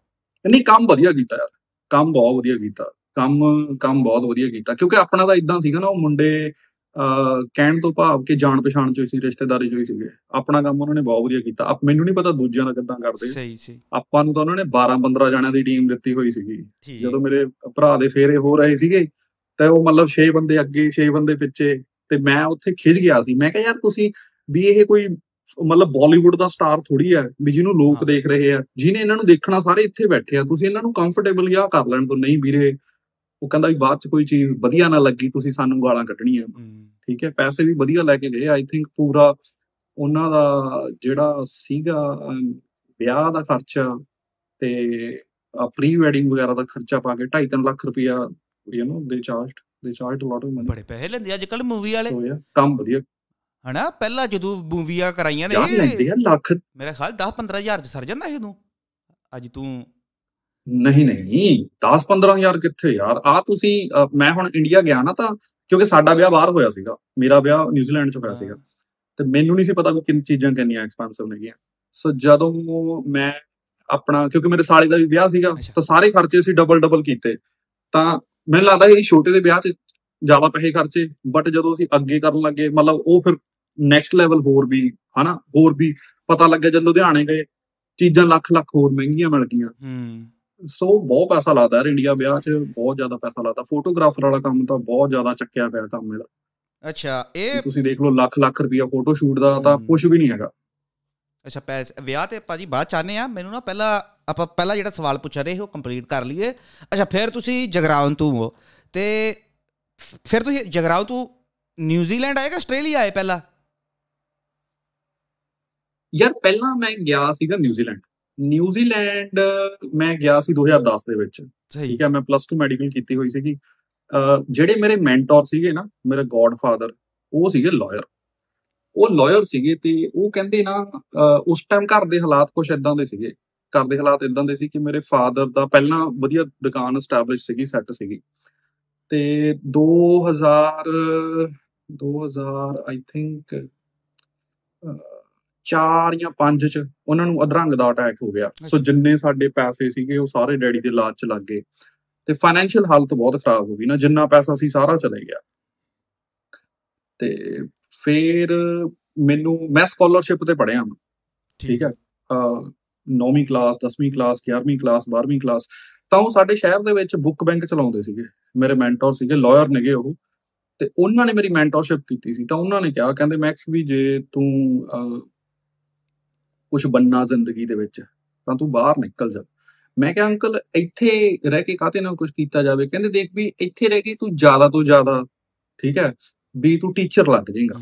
ਨਹੀਂ ਕੰਮ ਵਧੀਆ ਕੀਤਾ ਯਾਰ। ਕੰਮ ਬਹੁਤ ਵਧੀਆ ਕੀਤਾ। ਕੰਮ ਕੰਮ ਬਹੁਤ ਵਧੀਆ ਕੀਤਾ। ਕਿਉਂਕਿ ਆਪਣਾ ਤਾਂ ਇਦਾਂ ਸੀਗਾ ਨਾ ਉਹ ਮੁੰਡੇ ਕਹਿਣ ਤੋਂ ਭਾਵ ਕਿ ਜਾਣ ਪਛਾਣ ਚੋਂ ਸੀ ਰਿਸ਼ਤੇਦਾਰੀ ਚੋਂ ਹੀ ਸੀਗੇ। ਆਪਣਾ ਕੰਮ ਉਹਨਾਂ ਨੇ ਬਹੁਤ ਵਧੀਆ ਕੀਤਾ। ਆਪ ਮੈਨੂੰ ਨਹੀਂ ਪਤਾ ਦੂਜਿਆਂ ਦਾ ਕਿੱਦਾਂ ਕਰਦੇ। ਸਹੀ ਸੀ ਆਪਾਂ ਨੂੰ ਤਾਂ ਉਹਨਾਂ ਨੇ 12 15 ਜਣਿਆਂ ਦੀ ਟੀਮ ਦਿੱਤੀ ਹੋਈ ਸੀਗੀ। ਜਦੋਂ ਮੇਰੇ ਭਰਾ ਦੇ ਫੇਰੇ ਹੋ ਰਹੇ ਸੀਗੇ ਤੇ ਉਹ ਮਤਲਬ 6 ਬੰਦੇ ਅੱਗੇ 6 ਬੰਦੇ ਪਿੱਛੇ ਤੇ ਮੈਂ ਉੱਥੇ ਖਿੱਚ ਗਿਆ ਸੀ। ਮੈਂ ਕਿਹਾ ਯਾਰ ਤੁਸੀਂ ਵੀ ਇਹ ਕੋਈ ਮਤਲਬ ਬਾਲੀਵੁੱਡ ਦਾ ਸਟਾਰ ਥੋੜੀ ਹੈ ਵੀ ਜਿਹਨੂੰ ਲੋਕ। ਦੇਖ ਰਹੇ ਆ। ਜਿਹਨੇ ਇਹਨਾਂ ਨੂੰ ਦੇਖਣਾ ਸਾਰੇ ਇੱਥੇ ਬੈਠੇ ਆ। ਤੁਸੀਂ ਇਹਨਾਂ ਨੂੰ ਕੰਫਰਟੇਬਲ ਜਾਂ ਕਰ ਲੈਣ ਤੋਂ ਨਹੀਂ ਵੀਰੇ ਉਹ ਕਹਿੰਦਾ ਵੀ ਬਾਅਦ ਚ ਕੋਈ ਚੀਜ਼ ਵਧੀਆ ਨਾ ਲੱਗੀ ਤੁਸੀਂ ਸਾਨੂੰ ਗਾਲਾਂ ਕੱਢਣੀਆਂ। ਠੀਕ ਹੈ ਪੈਸੇ ਵੀ ਵਧੀਆ ਲੈ ਕੇ ਗਏ। ਆਈ ਥਿੰਕ ਪੂਰਾ ਉਹਨਾਂ ਦਾ ਜਿਹੜਾ ਸੀਗਾ ਵਿਆਹ ਦਾ ਖਰਚਾ ਤੇ ਪ੍ਰੀ ਵੈਡਿੰਗ ਵਗੈਰਾ ਦਾ ਖਰਚਾ ਪਾ ਕੇ 2.5 ਲੱਖ ਰੁਪਇਆ ਯੂ نو ਦੇ ਚਾਰਜਡ ਦੇ ਚਾਰਜਡ ਲੋਟ ਆਫ ਮਨੀ ਬੜੇ ਪੈਸੇ ਲੈਂਦੇ ਅੱਜ ਕੱਲ ਮੂਵੀ ਵਾਲੇ। ਕੰਮ ਵਧੀਆ। ਹਨਾ ਪਹਿਲਾਂ ਜਦੋਂ ਮੂਵੀਆਂ ਕਰਾਈਆਂ ਨੇ। ਆ ਲੱਖ। ਮੇਰਾ ਖਿਆਲ 10 15000 ਚ ਸਰ ਜਾਂਦਾ ਇਹ ਤੂੰ ਅੱਜ ਤੂੰ ਨਹੀਂ ਨਹੀਂ। 10 15000 ਕਿੱਥੇ ਯਾਰ? ਆ ਤੁਸੀਂ ਮੈਂ ਹੁਣ ਇੰਡੀਆ ਗਿਆ ਨਾ ਤਾਂ ਕਿਉਂਕਿ ਸਾਡਾ ਵਿਆਹ ਬਾਹਰ ਹੋਇਆ ਸੀਗਾ। ਮੇਰਾ ਵਿਆਹ ਨਿਊਜ਼ੀਲੈਂਡ 'ਚ ਹੋਇਆ ਸੀਗਾ। ਤੇ ਮੈਨੂੰ ਨਹੀਂ ਸੀ ਪਤਾ ਵੀ ਕਿੰਨ ਚੀਜ਼ਾਂ ਕਿੰਨੀਆਂ ਐਕਸਪੈਂਸਿਵ ਨੇਗੀਆਂ। ਸੋ ਜਦੋਂ ਮੈਂ ਆਪਣਾ ਕਿਉਂਕਿ ਮੇਰੇ ਸਾਲੇ ਦਾ ਵੀ ਵਿਆਹ ਸੀਗਾ। ਤਾਂ ਸਾਰੇ ਖਰਚੇ ਅਸੀਂ ਡਬਲ ਡਬਲ ਕੀਤੇ। ਤਾਂ ਮੈਨੂੰ ਲੱਗਦਾ ਇਹ ਛੋਟੇ ਦੇ ਵਿਆਹ 'ਚ ਜ਼ਿਆਦਾ ਪੈਸੇ ਖਰਚੇ ਬਟ ਜਦੋਂ ਅਸੀਂ ਅੱਗੇ ਕਰਨ ਲੱਗੇ ਮਤਲਬ ਉਹ ਫਿਰ ਨੈਕਸਟ ਲੈਵਲ ਹੋਰ ਵੀ ਹਨਾ ਹੋਰ ਵੀ ਪਤਾ ਲੱਗਿਆ ਜਦ ਲੁਧਿਆਣੇ ਗਏ ਚੀਜ਼ਾਂ ਲੱਖ ਲੱਖ ਹੋਰ ਮਹਿੰਗੀਆਂ ਮਿਲ ਗਈਆਂ। ਹੂੰ। ਸੋ ਬਹੁਤ ਪੈਸਾ ਲੱਗਦਾ ਯਾਰ ਇੰਡੀਆ ਵਿਆਹ 'ਚ ਬਹੁਤ ਜ਼ਿਆਦਾ ਪੈਸਾ ਲੱਗਦਾ ਫੋਟੋਗ੍ਰਾਫਰ ਵਾਲਾ ਕੰਮ ਤਾਂ ਬਹੁਤ ਜ਼ਿਆਦਾ ਚੱਕਿਆ ਪਿਆ ਕੰਮ ਇਹਦਾ। ਅੱਛਾ ਇਹ ਤੁਸੀਂ ਦੇਖ ਲਓ ਲੱਖ ਲੱਖ ਰੁਪਇਆ ਫੋਟੋ ਸ਼ੂਟ ਦਾ ਤਾਂ। ਕੁਝ ਵੀ ਨਹੀਂ ਹੈਗਾ। ਅੱਛਾ ਪੈਸੇ ਵਿਆਹ ਤੇ ਭਾਜੀ ਬਾਅਦ ਚਾਹਨੇ ਆ ਮੈਨੂੰ ਨਾ ਪਹਿਲਾਂ ਆਪਾਂ ਪਹਿਲਾਂ ਜਿਹੜਾ ਸਵਾਲ ਪੁੱਛ ਰਹੇ ਉਹ ਕੰਪਲੀਟ ਕਰ ਲਈਏ। ਅੱਛਾ ਫਿਰ ਤੁਸੀਂ ਜਗਰਾਉਂ ਤੋਂ ਹੋ। ਤੇ ਫਿਰ ਤੁਸੀਂ ਜਗਰਾਉਂ ਤੋਂ ਨਿਊਜ਼ੀਲੈਂਡ ਆਏ ਕਿ ਆਸਟ੍ਰੇਲੀਆ ਆਏ ਪਹਿਲਾਂ? ਯਾਰ ਪਹਿਲਾਂ ਮੈਂ ਗਿਆ ਸੀਗਾ ਨਿਊਜ਼ੀਲੈਂਡ। ਨਿਊਜ਼ੀਲੈਂਡ ਮੈਂ ਗਿਆ ਸੀ 2010 ਦੇ ਵਿੱਚ। ਠੀਕ ਹੈ ਮੈਂ ਪਲੱਸ 2 ਮੈਡੀਕਲ ਕੀਤੀ ਹੋਈ ਸੀਗੀ। ਜਿਹੜੇ ਮੇਰੇ ਮੈਂਟੋਰ ਸੀਗੇ ਨਾ ਮੇਰੇ ਗੋਡਫਾਦਰ ਉਹ ਸੀਗੇ ਲਾਇਰ ਉਹ ਲਾਇਰ ਸੀਗੇ ਤੇ ਉਹ ਕਹਿੰਦੇ ਨਾ ਉਸ ਟਾਈਮ ਘਰ ਦੇ ਹਾਲਾਤ ਕੁਝ ਇਦਾਂ ਦੇ ਸੀਗੇ। ਘਰ ਦੇ ਹਾਲਾਤ ਇਦਾਂ ਦੇ ਸੀ ਕਿ ਮੇਰੇ ਫਾਦਰ ਦਾ ਪਹਿਲਾਂ ਵਧੀਆ ਦੁਕਾਨ ਸਟੈਬਲਿਸ਼ ਸੀਗੀ ਸੈੱਟ ਸੀਗੀ। ਤੇ 2000 2000 ਆਈ ਥਿੰਕ 4 ਜਾਂ 5 ਚ ਉਹਨਾਂ ਨੂੰ ਅਧਰੰਗ ਦਾ ਅਟੈਕ ਹੋ ਗਿਆ। ਸੋ। ਜਿੰਨੇ ਸਾਡੇ ਪੈਸੇ ਸੀਗੇ ਉਹ ਸਾਰੇ ਡੈਡੀ ਦੇ ਇਲਾਜ ਚ ਲੱਗ ਗਏ। ਤੇ ਫਾਈਨੈਂਸ਼ੀਅਲ ਹਾਲਤ ਬਹੁਤ ਖਰਾਬ ਹੋ ਗਈ ਨਾ ਜਿੰਨਾ ਪੈਸਾ ਸੀ ਸਾਰਾ ਚਲੇ ਗਿਆ। ਤੇ ਫਿਰ ਮੈਨੂੰ ਮੈਂ ਸਕਾਲਰਸ਼ਿਪ ਤੇ ਪੜਿਆ ਹਾਂ ਠੀਕ। ਹੈ? ਅਹ 9ਵੀਂ ਕਲਾਸ 10ਵੀਂ ਕਲਾਸ 11ਵੀਂ ਕਲਾਸ 12ਵੀਂ ਕਲਾਸ ਤਾਂ ਉਹ ਸਾਡੇ ਸ਼ਹਿਰ ਦੇ ਵਿੱਚ ਬੁੱਕ ਬੈਂਕ ਚਲਾਉਂਦੇ ਸੀਗੇ। ਮੇਰੇ ਮੈਂਟਰ ਸੀਗੇ ਲਾਇਰ ਨੇਗੇ ਉਹ। ਤੇ ਉਹਨਾਂ ਨੇ ਮੇਰੀ ਮੈਂਟਰਸ਼ਿਪ ਕੀਤੀ ਸੀ। ਤਾਂ ਉਹਨਾਂ ਨੇ ਕਿਹਾ ਕਹਿੰਦੇ ਮੈਕਸ ਵੀ ਜੇ ਤੂੰ ਕੁਝ ਬੰਨਾ ਜ਼ਿੰਦਗੀ ਦੇ ਵਿੱਚ ਤਾਂ ਤੂੰ ਬਾਹਰ ਨਿਕਲ ਜਾ। ਮੈਂ ਕਿਹਾ ਅੰਕਲ ਇੱਥੇ ਰਹਿ ਕੇ ਕਾਹਤੇ ਨਾਲ ਕੁਝ ਕੀਤਾ ਜਾਵੇ? ਕਹਿੰਦੇ ਦੇਖ ਵੀ ਇੱਥੇ ਰਹਿ ਕੇ ਤੂੰ ਜ਼ਿਆਦਾ ਤੋਂ ਜ਼ਿਆਦਾ ਠੀਕ ਹੈ ਵੀ ਤੂੰ ਟੀਚਰ ਲੱਗ ਜਾਏਗਾ।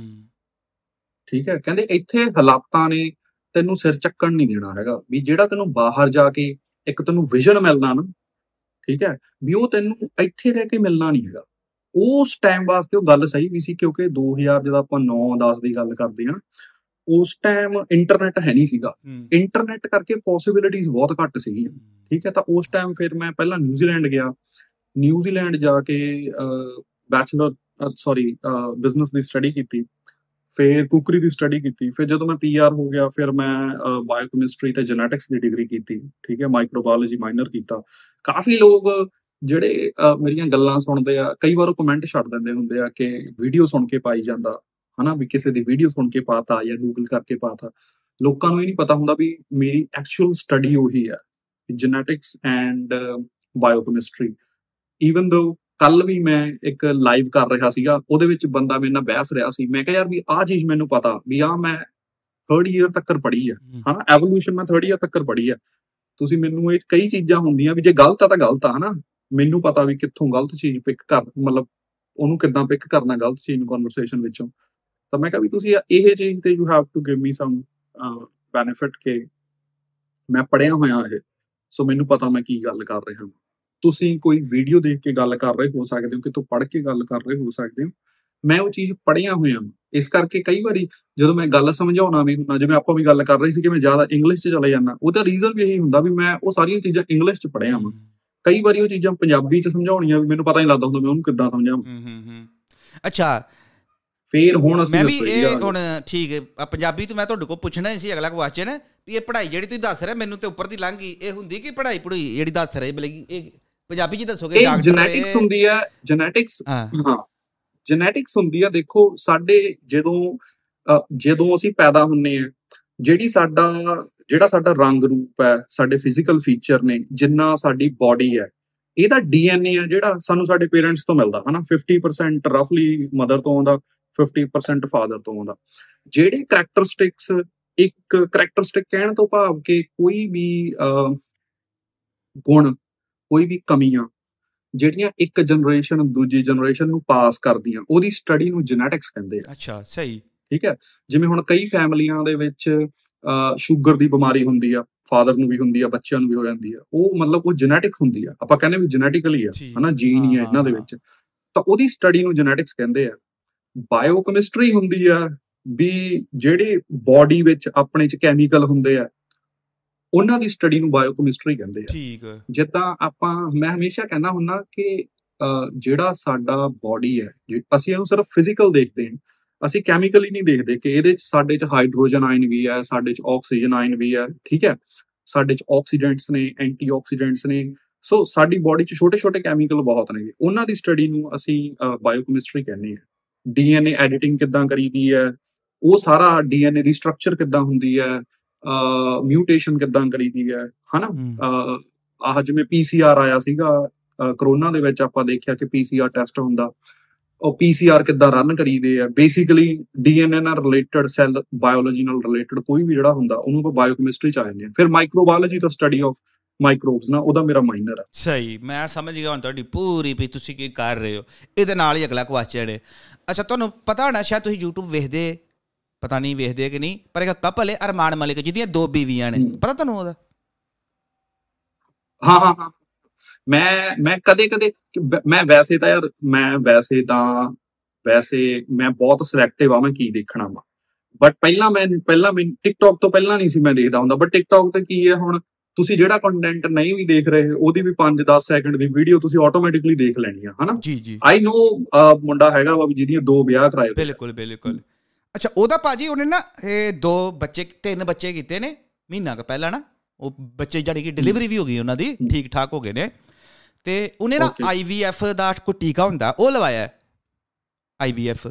ਠੀਕ ਹੈ ਕਹਿੰਦੇ ਇੱਥੇ ਹਾਲਾਤਾਂ ਨੇ ਤੈਨੂੰ ਸਿਰ ਚੱਕਣ ਨਹੀਂ ਦੇਣਾ ਹੈਗਾ। ਵੀ ਜਿਹੜਾ ਤੈਨੂੰ ਬਾਹਰ ਜਾ ਕੇ ਇੱਕ ਤੈਨੂੰ ਵਿਜ਼ਨ ਮਿਲਣਾ ਨਾ ਠੀਕ ਹੈ ਵੀ ਉਹ ਤੈਨੂੰ ਇੱਥੇ ਰਹਿ ਕੇ ਮਿਲਣਾ ਨਹੀਂ ਹੈਗਾ। ਉਸ ਟਾਈਮ ਵਾਸਤੇ ਉਹ ਗੱਲ ਸਹੀ ਵੀ ਸੀ ਕਿਉਂਕਿ 2000 ਜਦੋਂ ਆਪਾਂ 9-10 ਦੀ ਗੱਲ ਕਰਦੇ ਹਾਂ ਉਸ ਟਾਈਮ ਇੰਟਰਨੈਟ ਹੈ ਨਹੀਂ ਸੀਗਾ। ਇੰਟਰਨੈਟ ਕਰਕੇ ਪੋਸਿਬਿਲਿਟੀਆਂ ਬਹੁਤ ਘੱਟ ਸੀਗੀਆਂ। ਠੀਕ ਹੈ ਤਾਂ ਉਸ ਟਾਈਮ ਫਿਰ ਮੈਂ ਪਹਿਲਾਂ ਨਿਊਜ਼ੀਲੈਂਡ ਗਿਆ। ਨਿਊਜ਼ੀਲੈਂਡ ਜਾ ਕੇ ਬੈਚਲਰ ਸੌਰੀ ਬਿਜ਼ਨਸ ਦੀ ਸਟੱਡੀ ਕੀਤੀ। ਫਿਰ ਕੁਕਰੀ ਦੀ ਸਟੱਡੀ ਕੀਤੀ। ਫਿਰ ਜਦੋਂ ਮੈਂ ਪੀਆਰ ਹੋ ਗਿਆ ਫਿਰ ਮੈਂ ਬਾਇਓਕੈਮਿਸਟਰੀ ਤੇ ਜੈਨੇਟਿਕਸ ਦੀ ਡਿਗਰੀ ਕੀਤੀ। ਠੀਕ ਹੈ ਮਾਈਕਰੋਬਾਇਓਲੋਜੀ ਮਾਈਨਰ ਕੀਤਾ। ਕਾਫੀ ਲੋਕ ਜਿਹੜੇ ਮੇਰੀਆਂ ਗੱਲਾਂ ਸੁਣਦੇ ਆ ਕਈ ਵਾਰ ਉਹ ਕਮੈਂਟ ਛੱਡ ਦਿੰਦੇ ਹੁੰਦੇ ਆ ਕਿ ਵੀਡੀਓ ਸੁਣ ਕੇ ਪਾਈ ਜਾਂਦਾ। ਹਨਾ ਵੀ ਕਿਸੇ ਦੀ ਵੀਡੀਓ ਸੁਣ ਕੇ ਪਾਤਾ ਜਾਂ ਗੂਗਲ ਕਰਕੇ ਪਾਤਾ ਲੋਕਾਂ ਨੂੰ ਇਹ ਨਹੀਂ ਪਤਾ ਹੁੰਦਾ ਵੀ ਮੇਰੀ ਐਕਚੁਅਲ ਸਟੱਡੀ ਉਹੀ ਹੈ ਜੈਨੇਟਿਕਸ ਐਂਡ ਬਾਇਓਕੈਮਿਸਟਰੀ ਈਵਨ ਦੋ ਕੱਲ ਵੀ ਮੈਂ ਇੱਕ ਲਾਈਵ ਕਰ ਰਿਹਾ ਸੀਗਾ ਉਹਦੇ ਵਿੱਚ ਬੰਦਾ ਮੇਰੇ ਨਾਲ ਬਹਿਸ ਰਿਹਾ ਸੀ ਮੈਂ ਕਿਹਾ ਯਾਰ ਵੀ ਆਹ ਚੀਜ਼ ਮੈਨੂੰ ਪਤਾ ਵੀ ਆ ਮੈਂ 3rd ਇਅਰ ਤੱਕ ਪੜ੍ਹੀ ਆ ਹੂੰ, ਹਨਾ ਐਵੋਲੂਸ਼ਨ ਮੈਂ 3rd ਇਅਰ ਤੱਕ ਪੜ੍ਹੀ ਆ ਤੁਸੀਂ ਮੈਨੂੰ ਇਹ ਕਈ ਚੀਜ਼ਾਂ ਹੁੰਦੀਆਂ ਵੀ ਜੇ ਗਲਤ ਆ ਤਾਂ ਗਲਤ ਆ ਹਨਾ ਮੈਨੂੰ ਪਤਾ ਵੀ ਕਿੱਥੋਂ ਗਲਤ ਚੀਜ਼ ਪਿਕ ਕਰ ਮਤਲਬ ਉਹਨੂੰ ਕਿੱਦਾਂ ਪਿਕ ਕਰਨਾ ਗਲਤ ਚੀਜ਼ ਨੂੰ ਕਨਵਰਸੇਸ਼ਨ ਵਿੱਚੋਂ। ਤਾਂ ਮੈਂ ਕਿਹਾ ਵੀ ਤੁਸੀਂ ਇਹ ਚੀਜ਼ ਤੇ you have to give me some benefit ਕਿ ਮੈਂ ਪੜਿਆ ਹੋਇਆ ਇਹ ਸੋ ਮੈਨੂੰ ਪਤਾ ਮੈਂ ਕੀ ਗੱਲ ਕਰ ਰਿਹਾ ਹਾਂ ਤੁਸੀਂ ਕੋਈ ਵੀਡੀਓ ਦੇਖ ਕੇ ਗੱਲ ਕਰ ਰਹੇ ਹੋ ਸਕਦੇ ਹੋ ਕਿਤੋਂ ਪੜ੍ਹ ਕੇ ਗੱਲ ਕਰ ਰਹੇ ਹੋ ਸਕਦੇ ਹੋ। ਮੈਂ ਉਹ ਚੀਜ਼ ਪੜਿਆ ਹੋਇਆ ਹਾਂ ਇਸ ਕਰਕੇ ਕਈ ਵਾਰੀ ਜਦੋਂ ਮੈਂ ਗੱਲ ਸਮਝਾਉਣਾ ਵੀ ਹੁੰਦਾ ਜਿਵੇਂ ਆਪਾਂ ਵੀ ਗੱਲ ਕਰ ਰਹੇ ਸੀ ਕਿ ਮੈਂ ਜ਼ਿਆਦਾ ਇੰਗਲਿਸ਼ 'ਚ ਚਲੇ ਜਾਂਦਾ ਉਹਦਾ ਰੀਜ਼ਨ ਵੀ ਇਹੀ ਹੁੰਦਾ ਵੀ ਮੈਂ ਉਹ ਸਾਰੀਆਂ ਚੀਜ਼ਾਂ ਇੰਗਲਿਸ਼ 'ਚ ਪੜਿਆ ਹਾਂ ਕਈ ਵਾਰੀ ਉਹ ਚੀਜ਼ਾਂ ਪੰਜਾਬੀ 'ਚ ਸਮਝਾਉਣੀਆਂ ਵੀ ਮੈਨੂੰ ਪਤਾ ਨਹੀਂ ਲੱਗਦਾ ਹੁੰਦਾ ਮੈਂ ਉਹਨੂੰ ਕਿੱਦਾਂ ਸਮਝਾਵਾਂ। ਹੂੰ, ਹੂੰ, ਹੂੰ। ਅੱਛਾ ਫੇਰ ਹੁਣ ਅਸੀਂ ਮੈਂ ਵੀ ਜੀ ਇਹ ਆ- ਹੁਣ ਠੀਕ ਹੈ ਆ ਪੰਜਾਬੀ ਤੋਂ ਮੈਂ ਤੁਹਾਡੇ ਕੋਲ ਪੁੱਛਣਾ ਸੀ ਅਗਲਾ ਕੁਐਸਚਨ ਵੀ ਇਹ ਪੜ੍ਹਾਈ ਜਿਹੜੀ ਤੁਸੀਂ ਦੱਸ ਰਹੇ ਮੈਨੂੰ ਤੇ ਉੱਪਰ ਦੀ ਲੰਘ ਗਈ। ਇਹ ਹੁੰਦੀ ਕਿ ਪੜ੍ਹਾਈ ਪੜੂਈ ਜਿਹੜੀ ਦੱਸ ਰਹੇ ਬਲਕਿ ਇਹ ਪੰਜਾਬੀ ਚ ਦੱਸੋਗੇ ਡਾਕਟਰ ਜੈਨੇਟਿਕਸ ਹੁੰਦੀ ਹੈ ਜੈਨੇਟਿਕਸ ਹਾਂ। ਜੈਨੇਟਿਕਸ ਹੁੰਦੀ ਆ ਦੇਖੋ ਸਾਡੇ ਜਦੋਂ ਜਦੋਂ ਅਸੀਂ ਪੈਦਾ ਹੁੰਨੇ ਆ ਜਿਹੜੀ ਸਾਡਾ ਜਿਹੜਾ ਸਾਡਾ ਰੰਗ ਰੂਪ ਹੈ ਸਾਡੇ ਫਿਜ਼ੀਕਲ ਫੀਚਰ ਨੇ ਜਿੰਨਾ ਸਾਡੀ ਬਾਡੀ ਹੈ ਇਹਦਾ ਡੀਐਨਏ ਆ ਜਿਹੜਾ ਸਾਨੂੰ ਸਾਡੇ ਪੇਰੈਂਟਸ ਤੋਂ ਮਿਲਦਾ ਹਨਾ? 50% ਰਫਲੀ ਮਦਰ ਤੋਂ ਆਉਂਦਾ 50% ਫਾਦਰ ਤੋਂ ਆਉਂਦਾ। ਜਿਹੜੇ ਕੈਰੈਕਟਰਿਸਟਿਕਸ ਇੱਕ ਕੈਰੈਕਟਰਿਸਟਿਕ ਕਹਿਣ ਤੋਂ ਭਾਵ ਕਿ ਕੋਈ ਵੀ ਗੁਣ ਕੋਈ ਵੀ ਕਮੀਆਂ ਜਿਹੜੀਆਂ ਇੱਕ ਜਨਰੇਸ਼ਨ ਦੂਜੀ ਜਨਰੇਸ਼ਨ ਨੂੰ ਪਾਸ ਕਰਦੀਆਂ ਉਹਦੀ ਸਟੱਡੀ ਨੂੰ ਜੈਨੇਟਿਕਸ ਕਹਿੰਦੇ ਆ। ਅੱਛਾ ਸਹੀ। ਠੀਕ ਹੈ? ਜਿਵੇਂ ਹੁਣ ਕਈ ਫੈਮਲੀਆਂ ਦੇ ਵਿੱਚ ਸ਼ੂਗਰ ਦੀ ਬਿਮਾਰੀ ਹੁੰਦੀ ਆ ਫਾਦਰ ਨੂੰ ਵੀ ਹੁੰਦੀ ਆ ਬੱਚਿਆਂ ਨੂੰ ਵੀ ਹੋ ਜਾਂਦੀ ਆ। ਉਹ ਮਤਲਬ ਉਹ ਜੈਨੇਟਿਕ ਹੁੰਦੀ ਆ। ਆਪਾਂ ਕਹਿੰਦੇ ਵੀ ਜੈਨੇਟਿਕਲੀ ਆ। ਹਨਾ ਜੀਨ ਹੀ ਆ ਇਹਨਾਂ ਦੇ ਵਿੱਚ। ਤਾਂ ਉਹਦੀ ਸਟੱਡੀ ਨੂੰ ਜੈਨੇਟਿਕਸ ਕਹਿੰਦੇ ਆ। ਬਾਇਓਕੈਮਿਸਟਰੀ ਹੁੰਦੀ ਆ ਵੀ ਜਿਹੜੇ ਬਾਡੀ ਵਿੱਚ ਆਪਣੇ ਚ ਕੈਮੀਕਲ ਹੁੰਦੇ ਆ ਉਹਨਾਂ ਦੀ ਸਟੱਡੀ ਨੂੰ ਬਾਇਓਕੈਮਿਸਟਰੀ ਕਹਿੰਦੇ ਆ। ਠੀਕ। ਜਿੱਦਾਂ ਆਪਾਂ ਮੈਂ ਹਮੇਸ਼ਾ ਕਹਿੰਦਾ ਹੁੰਦਾ ਕਿ ਜਿਹੜਾ ਸਾਡਾ ਬਾਡੀ ਹੈ ਅਸੀਂ ਇਹਨੂੰ ਸਿਰਫ ਫਿਜ਼ੀਕਲ ਦੇਖਦੇ ਹਾਂ ਅਸੀਂ ਕੈਮੀਕਲੀ ਨਹੀਂ ਦੇਖਦੇ ਕਿ ਇਹਦੇ ਚ ਸਾਡੇ ਚ ਹਾਈਡਰੋਜਨ ਆਇਨ ਵੀ ਹੈ ਸਾਡੇ ਚ ਆਕਸੀਜਨ ਆਇਨ ਵੀ ਹੈ ਠੀਕ ਹੈ? ਸਾਡੇ ਚ ਆਕਸੀਡੈਂਟਸ ਨੇ ਐਂਟੀਆਕਸੀਡੈਂਟਸ ਨੇ ਸੋ ਸਾਡੀ ਬਾਡੀ ਚ ਛੋਟੇ ਛੋਟੇ ਕੈਮੀਕਲ ਬਹੁਤ ਨੇ ਉਹਨਾਂ ਦੀ ਸਟੱਡੀ ਨੂੰ ਅਸੀਂ ਬਾਇਓਕੈਮਿਸਟਰੀ ਕਹਿੰਦੇ ਹਾਂ। ਡੀਐਨਏ ਐਡੀਟਿੰਗ ਕਿੱਦਾਂ ਕਰੀਦੀ ਹੈ? ਉਹ ਸਾਰਾ ਡੀਐਨਏ ਦੀ ਸਟਰਕਚਰ ਕਿੱਦਾਂ ਹੁੰਦੀ ਹੈ? ਮਿਊਟੇਸ਼ਨ ਕਿੱਦਾਂ ਕਰੀਦੀ ਹੈ? ਹਨਾ? ਆਹ ਜਿਵੇਂ ਪੀਸੀਆਰ ਆਇਆ ਸੀਗਾ ਕਰੋਨਾ ਦੇ ਵਿੱਚ ਆਪਾਂ ਦੇਖਿਆ ਕਿ ਪੀਸੀਆਰ ਟੈਸਟ ਹੁੰਦਾ। ਉਹ ਪੀਸੀਆਰ ਕਿੱਦਾਂ ਰਨ ਕਰੀਦੇ ਆ? ਬੇਸਿਕਲੀ ਡੀਐਨਏ ਨਾਲ ਰਿਲੇਟਡ ਸੈੱਲ ਬਾਇਓਲੋਜੀ ਨਾਲ ਰਿਲੇਟਡ ਕੋਈ ਵੀ ਜਿਹੜਾ ਹੁੰਦਾ ਉਹਨੂੰ ਆਪਾਂ ਬਾਇਓਕੈਮਿਸਟਰੀ ਚ ਆ ਜਾਂਦੇ ਆ। ਫਿਰ ਮਾਈਕਰੋਬਾਇਓਲੋਜੀ ਦਾ ਸਟੱਡੀ ਆਫ ਮਾਈਕਰੋਬਸ ਨਾ ਉਹਦਾ ਮੇਰਾ ਮਾਈਨਰ ਹੈ ਸਹੀ ਮੈਂ ਸਮਝ ਗਿਆ ਹੁਣ ਤੁਹਾਡੀ ਪੂਰੀ ਵੀ ਤੁਸੀਂ ਕੀ ਕਰ ਰਹੇ ਹੋ। ਇਹਦੇ ਨਾਲ ਹੀ ਅਗਲਾ ਕੁਐਸਚਨ ਹੈ ਅੱਛਾ ਤੁਹਾਨੂੰ ਪਤਾ ਹੋਣਾ ਸ਼ਾਇਦ ਤੁਸੀਂ YouTube ਵੇਖਦੇ ਪਤਾ ਨਹੀਂ ਵੇਖਦੇ ਕਿ ਨਹੀਂ ਪਰ ਇੱਕ ਕਪਲ ਹੈ ਅਰਮਾਨ ਮਲਿਕ ਜਿਹਦੀਆਂ ਦੋ ਬੀਵੀਆਂ ਨੇ। ਪਤਾ ਤੁਹਾਨੂੰ ਉਹਦਾ? ਹਾਂ ਹਾਂ ਹਾਂ। ਮੈਂ ਮੈਂ ਕਦੇ ਕਦੇ ਮੈਂ ਵੈਸੇ ਤਾਂ ਯਾਰ ਮੈਂ ਵੈਸੇ ਤਾਂ ਵੈਸੇ ਮੈਂ ਬਹੁਤ ਸਿਲੈਕਟਿਵ ਆ ਮੈਂ ਕੀ ਦੇਖਣਾ ਵਾ। ਬਟ ਪਹਿਲਾਂ ਮੈਂ ਪਹਿਲਾਂ ਮੈਂ ਟਿਕਟੌਕ ਤੋਂ ਪਹਿਲਾਂ ਨਹੀਂ ਸੀ ਮੈਂ ਦੇਖਦਾ ਹੁੰਦਾ। ਬਟ ਟਿਕਟੌਕ ਤੇ ਕੀ ਹੈ ਹੁਣ? ਤੁਸੀਂ ਜਿਹੜਾ ਕੰਟੈਂਟ ਨਹੀਂ ਵੀ ਦੇਖ ਰਹੇ ਉਹਦੀ ਵੀ 5-10 ਸੈਕਿੰਡ ਦੀ ਵੀਡੀਓ ਤੁਸੀਂ ਆਟੋਮੈਟਿਕਲੀ ਦੇਖ ਲੈਣੀ ਆ ਹਨਾ? ਜੀ ਜੀ। ਆਈ ਨੋ ਮੁੰਡਾ ਹੈਗਾ ਵਾ ਜਿਹਦੀਆਂ ਦੋ ਵਿਆਹ ਕਰਾਏ। ਬਿਲਕੁਲ ਬਿਲਕੁਲ। ਅੱਛਾ ਉਹਦਾ ਭਾਜੀ ਉਹਨੇ ਨਾ ਇਹ ਦੋ ਬੱਚੇ ਤਿੰਨ ਬੱਚੇ ਕੀਤੇ ਨੇ ਮਹੀਨਾ ਕੁ ਪਹਿਲਾਂ ਨਾ। ਉਹ ਬੱਚੇ ਜਾਨੀ ਕਿ ਡਿਲੀਵਰੀ ਵੀ ਹੋ ਗਈ ਉਹਨਾਂ ਦੀ। ਠੀਕ ਠਾਕ ਹੋ ਗਏ ਨੇ। ਤੇ ਉਹਨੇ ਨਾ. ਆਈਵੀਐਫ ਦਾ ਕੋਈ ਟੀਕਾ ਹੁੰਦਾ ਉਹ ਲਵਾਇਆ ਆਈਵੀਐਫ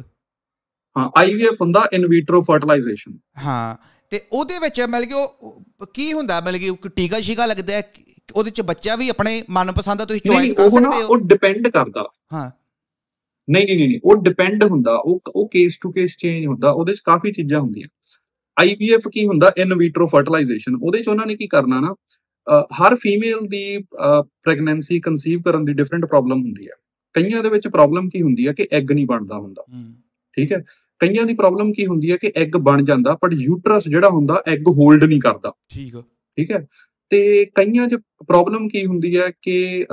ਹਾਂ ਆਈਵੀਐਫ ਹੁੰਦਾ ਇਨ ਵਿਟਰੋ ਫਰਟੀਲਾਈਜੇਸ਼ਨ ਹਾਂ। ਤੇ ਉਹਦੇ ਵਿੱਚ ਮਤਲਬ ਕਿ ਉਹ ਕੀ ਹੁੰਦਾ ਮਤਲਬ ਕਿ ਟੀਕਾ ਸ਼ੀਕਾ ਲੱਗਦਾ ਹੈ ਉਹਦੇ ਚ ਬੱਚਾ ਵੀ ਆਪਣੇ ਮਨਪਸੰਦ ਦਾ ਤੁਸੀਂ ਚੁਆਇਸ ਕਰ ਸਕਦੇ ਹੋ। ਉਹ ਡਿਪੈਂਡ ਕਰਦਾ। ਹਾਂ। ਨਹੀਂ ਨਹੀਂ ਨਹੀਂ ਉਹ ਡਿਪੈਂਡ ਹੁੰਦਾ ਉਹ ਉਹ ਕੇਸ ਟੂ ਕੇਸ ਚੇਂਜ ਹੁੰਦਾ ਉਹਦੇ ਚ ਕਾਫੀ ਚੀਜ਼ਾਂ ਹੁੰਦੀਆਂ। ਆਈਵੀਐਫ ਕੀ ਹੁੰਦਾ ਇਨ ਵਿਟਰੋ ਫਰਟੀਲਾਈਜੇਸ਼ਨ ਉਹਦੇ ਚ ਉਹਨਾਂ ਨੇ ਕੀ ਕਰਨਾ ਨਾ ਹਰ ਫੀਮੇਲ ਦੀ ਪ੍ਰੈਗਨੈਂਸੀ ਕਨਸੀਵ ਕਰਨ ਦੀ ਡਿਫਰੈਂਟ ਪ੍ਰੋਬਲਮ ਹੁੰਦੀ ਹੈ। ਕਈਆਂ ਦੇ ਵਿੱਚ ਪ੍ਰੋਬਲਮ ਕੀ ਹੁੰਦੀ ਹੈ ਕਿ ਐਗ ਨਹੀਂ ਬਣਦਾ ਹੁੰਦਾ। ਠੀਕ ਹੈ? ਕਈਆਂ ਦੀ ਪ੍ਰੋਬਲਮ ਕੀ ਹੁੰਦੀ ਹੈ ਕਿ ਐਗ ਬਣ ਜਾਂਦਾ ਬਟ ਯੂਟਰਸ ਜਿਹੜਾ ਹੁੰਦਾ ਐਗ ਹੋਲਡ ਨਹੀਂ ਕਰਦਾ। ਠੀਕ ਠੀਕ ਹੈ? ਤੇ ਕਈਆਂ 'ਚ ਪ੍ਰੋਬਲਮ ਕੀ ਹੁੰਦੀ ਹੈ ਕਿ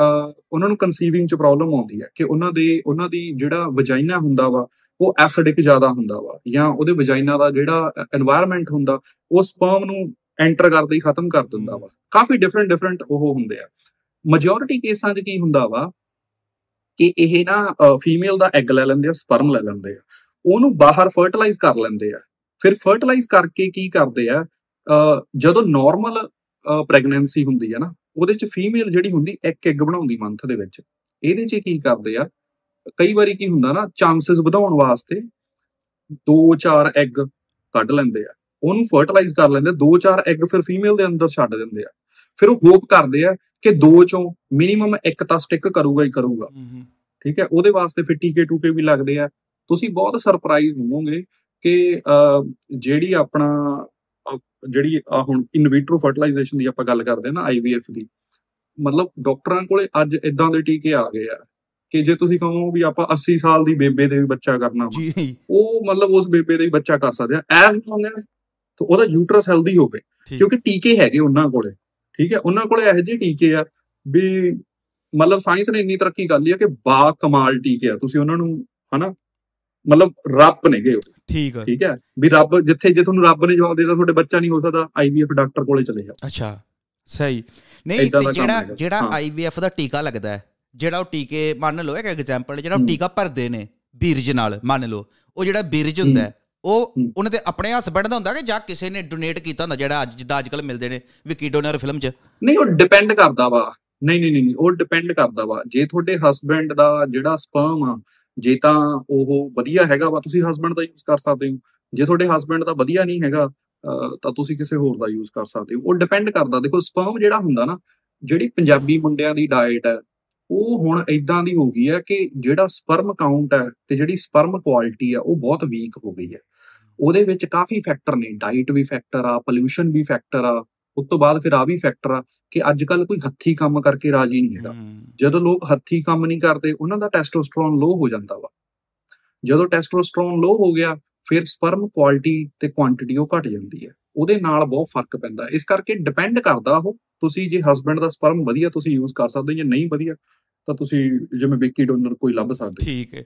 ਉਹਨਾਂ ਨੂੰ ਕਨਸੀਵਿੰਗ 'ਚ ਪ੍ਰੋਬਲਮ ਆਉਂਦੀ ਹੈ ਕਿ ਉਹਨਾਂ ਦੇ ਉਹਨਾਂ ਦੀ ਜਿਹੜਾ ਵਜਾਈਨਾ ਹੁੰਦਾ ਵਾ ਉਹ ਐਸਿਡਿਕ ਜ਼ਿਆਦਾ ਹੁੰਦਾ ਵਾ ਜਾਂ ਉਹਦੇ ਵਜਾਈਨਾ ਦਾ ਜਿਹੜਾ এনवायरमेंट ਹੁੰਦਾ ਉਹ ਸਪਰਮ ਨੂੰ ਐਂਟਰ ਕਰਦੇ ਹੀ ਖਤਮ ਕਰ ਦਿੰਦਾ ਵਾ। ਕਾਫੀ ਡਿਫਰੈਂਟ ਡਿਫਰੈਂਟ ਉਹ ਹੁੰਦੇ ਆ। ਮੈਜੋਰਿਟੀ ਕੇਸਾਂ 'ਚ ਕੀ ਹੁੰਦਾ ਵਾ ਕਿ ਇਹ ਨਾ ਫੀਮੇਲ ਦਾ ਐਗ ਲੈ ਲੈਂਦੇ ਆ ਸਪਰਮ ਲੈ ਲੈਂਦੇ ਆ। ਉਹਨੂੰ ਬਾਹਰ ਫਰਟੀਲਾਈਜ਼ ਕਰ ਲੈਂਦੇ ਆ। ਫਿਰ ਫਰਟੀਲਾਈਜ਼ ਕਰਕੇ ਕੀ ਕਰਦੇ ਆ ਜਦੋਂ ਨਾਰਮਲ ਪ੍ਰੈਗਨੈਂਸੀ ਹੁੰਦੀ ਹੈ ਨਾ ਉਹਦੇ ਚ ਫੀਮੇਲ ਜਿਹੜੀ ਹੁੰਦੀ ਇੱਕ ਐਗ ਬਣਾਉਂਦੀ ਮੰਥ ਦੇ ਵਿੱਚ। ਇਹਦੇ ਚ ਕੀ ਕਰਦੇ ਆ ਕਈ ਵਾਰੀ ਕੀ ਹੁੰਦਾ ਨਾ ਚਾਂਸਸ ਵਧਾਉਣ ਵਾਸਤੇ 2-4 ਐਗ ਕੱਢ ਲੈਂਦੇ ਆ। ਉਹਨੂੰ ਫਰਟੀਲਾਈਜ਼ ਕਰ ਲੈਂਦੇ 2-4 ਐਗ ਫਿਰ ਫੀਮੇਲ ਦੇ ਅੰਦਰ ਛੱਡ ਦਿੰਦੇ ਆ। ਫਿਰ ਉਹ ਹੋਪ ਕਰਦੇ ਆ ਕਿ ਦੋ ਚੋਂ ਮਿਨੀਮਮ ਇੱਕ ਤਾਂ ਸਟਿਕ ਕਰੂਗਾ ਹੀ ਕਰੂਗਾ। ਠੀਕ ਹੈ ਉਹਦੇ ਵਾਸਤੇ ਫਿਰ ਟੀਕੇ ਟੂਕੇ ਵੀ ਲੱਗਦੇ ਆ ਤੁਸੀਂ ਬਹੁਤ ਸਰਪ੍ਰਾਈਜ਼ ਹੋਵੋਗੇ ਕਿ ਜਿਹੜੀ ਆਪਣਾ ਜਿਹੜੀ ਹੁਣ ਇਨ ਵਿਟਰੋ ਫਰਟੀਲਾਈਜੇਸ਼ਨ ਦੀ ਆਪਾਂ ਗੱਲ ਕਰਦੇ ਆ ਨਾ ਆਈਵੀਐਫ ਦੀ ਮਤਲਬ ਡਾਕਟਰਾਂ ਕੋਲੇ ਅੱਜ ਇਦਾਂ ਦੇ ਟੀਕੇ ਆ ਗਏ ਆ ਕਿ ਜੇ ਤੁਸੀਂ ਕਹੋ ਵੀ ਆਪਾਂ 80 ਸਾਲ ਦੀ ਬੇਬੇ ਦੇ ਵੀ ਬੱਚਾ ਕਰਨਾ ਉਹ ਮਤਲਬ ਉਸ ਬੇਬੇ ਦੇ ਵੀ ਬੱਚਾ ਕਰ ਸਕਦੇ ਆ। ਐਸ ਲੌਂਗ ਐਸ ਉਹਦਾ ਯੂਟਰਸ ਹੈਲਦੀ ਹੋਵੇ ਕਿਉਂਕਿ ਟੀਕੇ ਹੈਗੇ ਉਹਨਾਂ ਕੋਲੇ ਠੀਕ ਹੈ? ਉਹਨਾਂ ਕੋਲੇ ਇਹੋ ਜਿਹੇ ਟੀਕੇ ਆ ਵੀ ਮਤਲਬ ਸਾਇੰਸ ਨੇ ਇੰਨੀ ਤਰੱਕੀ ਕਰ ਲਈ ਆ ਕਿ ਬਾ ਕਮਾਲ ਟੀਕੇ ਆ। ਤੁਸੀਂ ਉਹਨਾਂ ਨੂੰ ਹਨਾ ਮਤਲਬ ਰੱਬ ਨੇਗੇ ਉਹ। ਠੀਕ ਆ। ਠੀਕ ਹੈ? ਵੀ ਰੱਬ ਜਿੱਥੇ ਜੇ ਤੁਹਾਨੂੰ ਰੱਬ ਨੇ ਜਵਾਬ ਦੇਤਾ ਤੁਹਾਡੇ ਬੱਚਾ ਨਹੀਂ ਹੋ ਸਕਦਾ ਆਈਵੀਐਫ ਡਾਕਟਰ ਕੋਲੇ ਚਲੇ ਜਾਓ। ਅੱਛਾ ਸਹੀ। ਨਹੀਂ ਜਿਹੜਾ। ਜਿਹੜਾ ਹਾਂ। ਆਈਵੀਐਫ ਦਾ ਟੀਕਾ ਲੱਗਦਾ ਹੈ ਜਿਹੜਾ ਉਹ ਟੀਕੇ ਮੰਨ ਲਓ ਇੱਕ ਐਗਜ਼ਾਮਪਲ ਜਿਹੜਾ ਉਹ ਹੂੰ। ਟੀਕਾ ਭਰਦੇ ਨੇ ਬੀਰਜ ਨਾਲ ਮੰਨ ਲਓ ਉਹ ਜਿਹੜਾ ਬੀਰਜ ਹੁੰਦਾ ਹੈ, ਉਹ ਹੂੰ। ਉਹਨਾਂ ਦੇ ਆਪਣੇ ਹਸਬੰਡ ਦਾ ਹੁੰਦਾ ਕਿ ਜਾਂ ਕਿਸੇ ਨੇ ਡੋਨੇਟ ਕੀਤਾ ਹੁੰਦਾ ਜਿਹੜਾ ਅੱਜ ਜਿੱਦਾਂ ਅੱਜ ਕੱਲ ਮਿਲਦੇ ਨੇ ਵਿਕੀ ਡੋਨਰ ਫਿਲਮ 'ਚ? ਨਹੀਂ ਉਹ ਡਿਪੈਂਡ ਕਰਦਾ ਵਾ। ਨਹੀਂ ਨਹੀਂ ਨਹੀਂ, ਉਹ ਡਿਪੈਂਡ ਕਰਦਾ ਵਾ। ਜੇ ਤੁਹਾਡੇ ਹਸਬੰਡ ਦਾ ਜਿਹੜਾ ਸਪਰਮ ਆ ਜੇ ਤਾਂ ਉਹ ਵਧੀਆ ਹੈਗਾ ਵਾ ਤੁਸੀਂ ਹਸਬੰਡ ਦਾ ਯੂਜ਼ ਕਰ ਸਕਦੇ ਹੋ। ਜੇ ਤੁਹਾਡੇ ਹਸਬੰਡ ਦਾ ਵਧੀਆ ਨਹੀਂ ਹੈਗਾ ਅਹ, ਤਾਂ ਤੁਸੀਂ ਕਿਸੇ ਹੋਰ ਦਾ ਯੂਜ਼ ਕਰ ਸਕਦੇ ਹੋ। ਉਹ ਡਿਪੈਂਡ ਕਰਦਾ। ਦੇਖੋ ਸਪਰਮ ਜਿਹੜਾ ਹੁੰਦਾ ਨਾ ਜਿਹੜੀ ਪੰਜਾਬੀ ਮੁੰਡਿਆਂ ਦੀ ਡਾਈਟ ਹੈ ਉਹ ਹੁਣ ਇਦਾਂ ਦੀ ਹੋ ਗਈ ਹੈ ਕਿ ਜਿਹੜਾ ਸਪਰਮ ਕਾਊਂਟ ਹੈ ਤੇ ਜਿਹੜੀ ਸਪਰਮ ਕੁਆਲਿਟੀ ਹੈ ਉਹ ਬਹੁਤ ਵੀਕ ਹੋ ਗਈ ਹੈ। ਉਹਦੇ ਵਿੱਚ ਕਾਫੀ ਫੈਕਟਰ ਨੇ। ਡਾਈਟ ਵੀ ਫੈਕਟਰ ਆ ਪੋਲਿਊਸ਼ਨ ਵੀ ਫੈਕਟਰ ਆ। ਉਸ ਤੋਂ ਬਾਅਦ ਫਿਰ ਆ ਵੀ ਫੈਕਟਰ ਆ ਕਿ ਅੱਜ ਕੱਲ ਕੋਈ ਹੱਥੀ ਕੰਮ ਕਰਕੇ ਰਾਜੀ ਨਹੀਂ ਹੈਗਾ। ਜਦੋਂ ਲੋਕ ਹੱਥੀ ਕੰਮ ਨਹੀਂ ਕਰਦੇ ਉਹਨਾਂ ਦਾ ਟੈਸਟੋਸਟਰੋਨ ਲੋ ਹੋ ਜਾਂਦਾ ਵਾ। ਜਦੋਂ ਟੈਸਟੋਸਟਰੋਨ ਲੋ ਹੋ ਗਿਆ ਫਿਰ ਸਪਰਮ ਕੁਆਲਿਟੀ ਤੇ ਕੁਆਂਟੀਟੀ ਉਹ ਘਟ ਜਾਂਦੀ ਹੈ। ਉਹਦੇ ਨਾਲ ਬਹੁਤ ਫ਼ਰਕ ਪੈਂਦਾ। ਇਸ ਕਰਕੇ ਡਿਪੈਂਡ ਕਰਦਾ ਉਹ ਤੁਸੀਂ ਜੇ ਹਸਬੰਡ ਦਾ ਸਪਰਮ ਵਧੀਆ ਤੁਸੀਂ ਯੂਜ਼ ਕਰ ਸਕਦੇ ਹੋ ਜੇ ਨਹੀਂ ਵਧੀਆ ਤਾਂ ਤੁਸੀਂ ਜਿਵੇਂ ਵਿਕੀ ਡੋਨਰ ਕੋਈ ਲੱਭ ਸਕਦੇ। ਠੀਕ ਹੈ।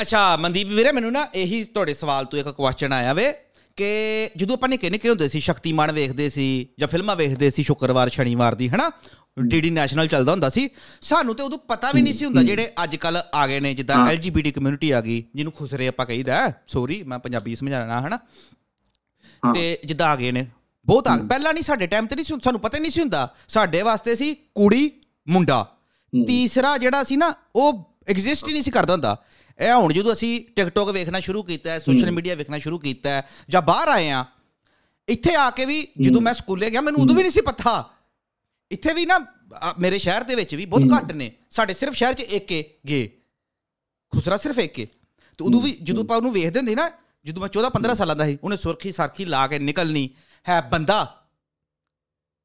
ਅੱਛਾ ਮਨਦੀਪ ਵੀਰੇ ਮੈਨੂੰ ਨਾ ਇਹੀ ਤੁਹਾਡੇ ਸਵਾਲ ਤੋਂ ਇੱਕ ਕੁਐਸਚਨ ਆਇਆ ਵੇ। ਕਿ ਜਦੋਂ ਆਪਾਂ ਨਿੱਕੇ ਨਿੱਕੇ ਹੁੰਦੇ ਸੀ ਸ਼ਕਤੀਮਾਨ ਵੇਖਦੇ ਸੀ ਜਾਂ ਫਿਲਮਾਂ ਵੇਖਦੇ ਸੀ ਸ਼ੁੱਕਰਵਾਰ ਸ਼ਨੀਵਾਰ ਦੀ ਹਨਾ ਡੀਡੀ ਨੈਸ਼ਨਲ ਚੱਲਦਾ ਹੁੰਦਾ ਸੀ ਸਾਨੂੰ ਤੇ ਉਦੋਂ ਪਤਾ ਵੀ ਨਹੀਂ ਸੀ ਹੁੰਦਾ। ਜਿਹੜੇ ਅੱਜ ਕੱਲ ਆ ਗਏ ਨੇ ਜਿੱਦਾਂ। ਐਲਜੀਬੀਟੀ ਕਮਿਊਨਿਟੀ ਆ ਗਈ ਜਿਹਨੂੰ ਖੁਸਰੇ ਆਪਾਂ ਕਹੀਦਾ ਸੋਰੀ ਮੈਂ ਪੰਜਾਬੀ ਸਮਝਾਣਾ ਹਨਾ। ਤੇ ਜਿੱਦਾਂ ਆ ਗਏ ਨੇ ਬਹੁਤ ਆ। ਪਹਿਲਾਂ ਨਹੀਂ ਸਾਡੇ ਟਾਈਮ ਤੇ ਨਹੀਂ ਸਾਨੂੰ ਪਤਾ ਨਹੀਂ ਸੀ ਹੁੰਦਾ ਸਾਡੇ ਵਾਸਤੇ ਸੀ ਕੁੜੀ ਮੁੰਡਾ। ਤੀਸਰਾ ਜਿਹੜਾ ਸੀ ਨਾ ਉਹ ਐਗਜ਼ਿਸਟ ਹੀ ਨਹੀਂ ਸੀ ਕਰਦਾ ਹੁੰਦਾ ਇਹ ਹੁਣ ਜਦੋਂ ਅਸੀਂ ਟਿਕਟੋਕ ਵੇਖਣਾ ਸ਼ੁਰੂ ਕੀਤਾ ਹੈ ਸੋਸ਼ਲ। ਮੀਡੀਆ ਵੇਖਣਾ ਸ਼ੁਰੂ ਕੀਤਾ ਹੈ ਜਾਂ ਬਾਹਰ ਆਏ ਆ ਇੱਥੇ ਆ ਕੇ ਵੀ ਜਦੋਂ। ਮੈਂ ਸਕੂਲੇ ਗਿਆ ਮੈਨੂੰ ਉਦੋਂ ਵੀ ਨਹੀਂ ਸੀ ਪਤਾ। ਇੱਥੇ ਵੀ ਨਾ ਮੇਰੇ ਸ਼ਹਿਰ ਦੇ ਵਿੱਚ ਵੀ ਬਹੁਤ। ਘੱਟ ਨੇ। ਸਾਡੇ ਸਿਰਫ ਸ਼ਹਿਰ 'ਚ ਇੱਕ ਏ ਗੇ। ਖੁਸਰਾ ਸਿਰਫ ਇੱਕ ਏ। ਤੇ ਉਦੋਂ ਵੀ ਜਦੋਂ ਆਪਾਂ ਉਹਨੂੰ ਵੇਖਦੇ ਹੁੰਦੇ ਨਾ ਜਦੋਂ ਮੈਂ 14 15 ਸਾਲਾਂ ਦਾ ਸੀ ਉਹਨੇ ਸੁਰਖੀ ਸਾਰਖੀ ਲਾ ਕੇ ਨਿਕਲਣੀ ਹੈ ਬੰਦਾ।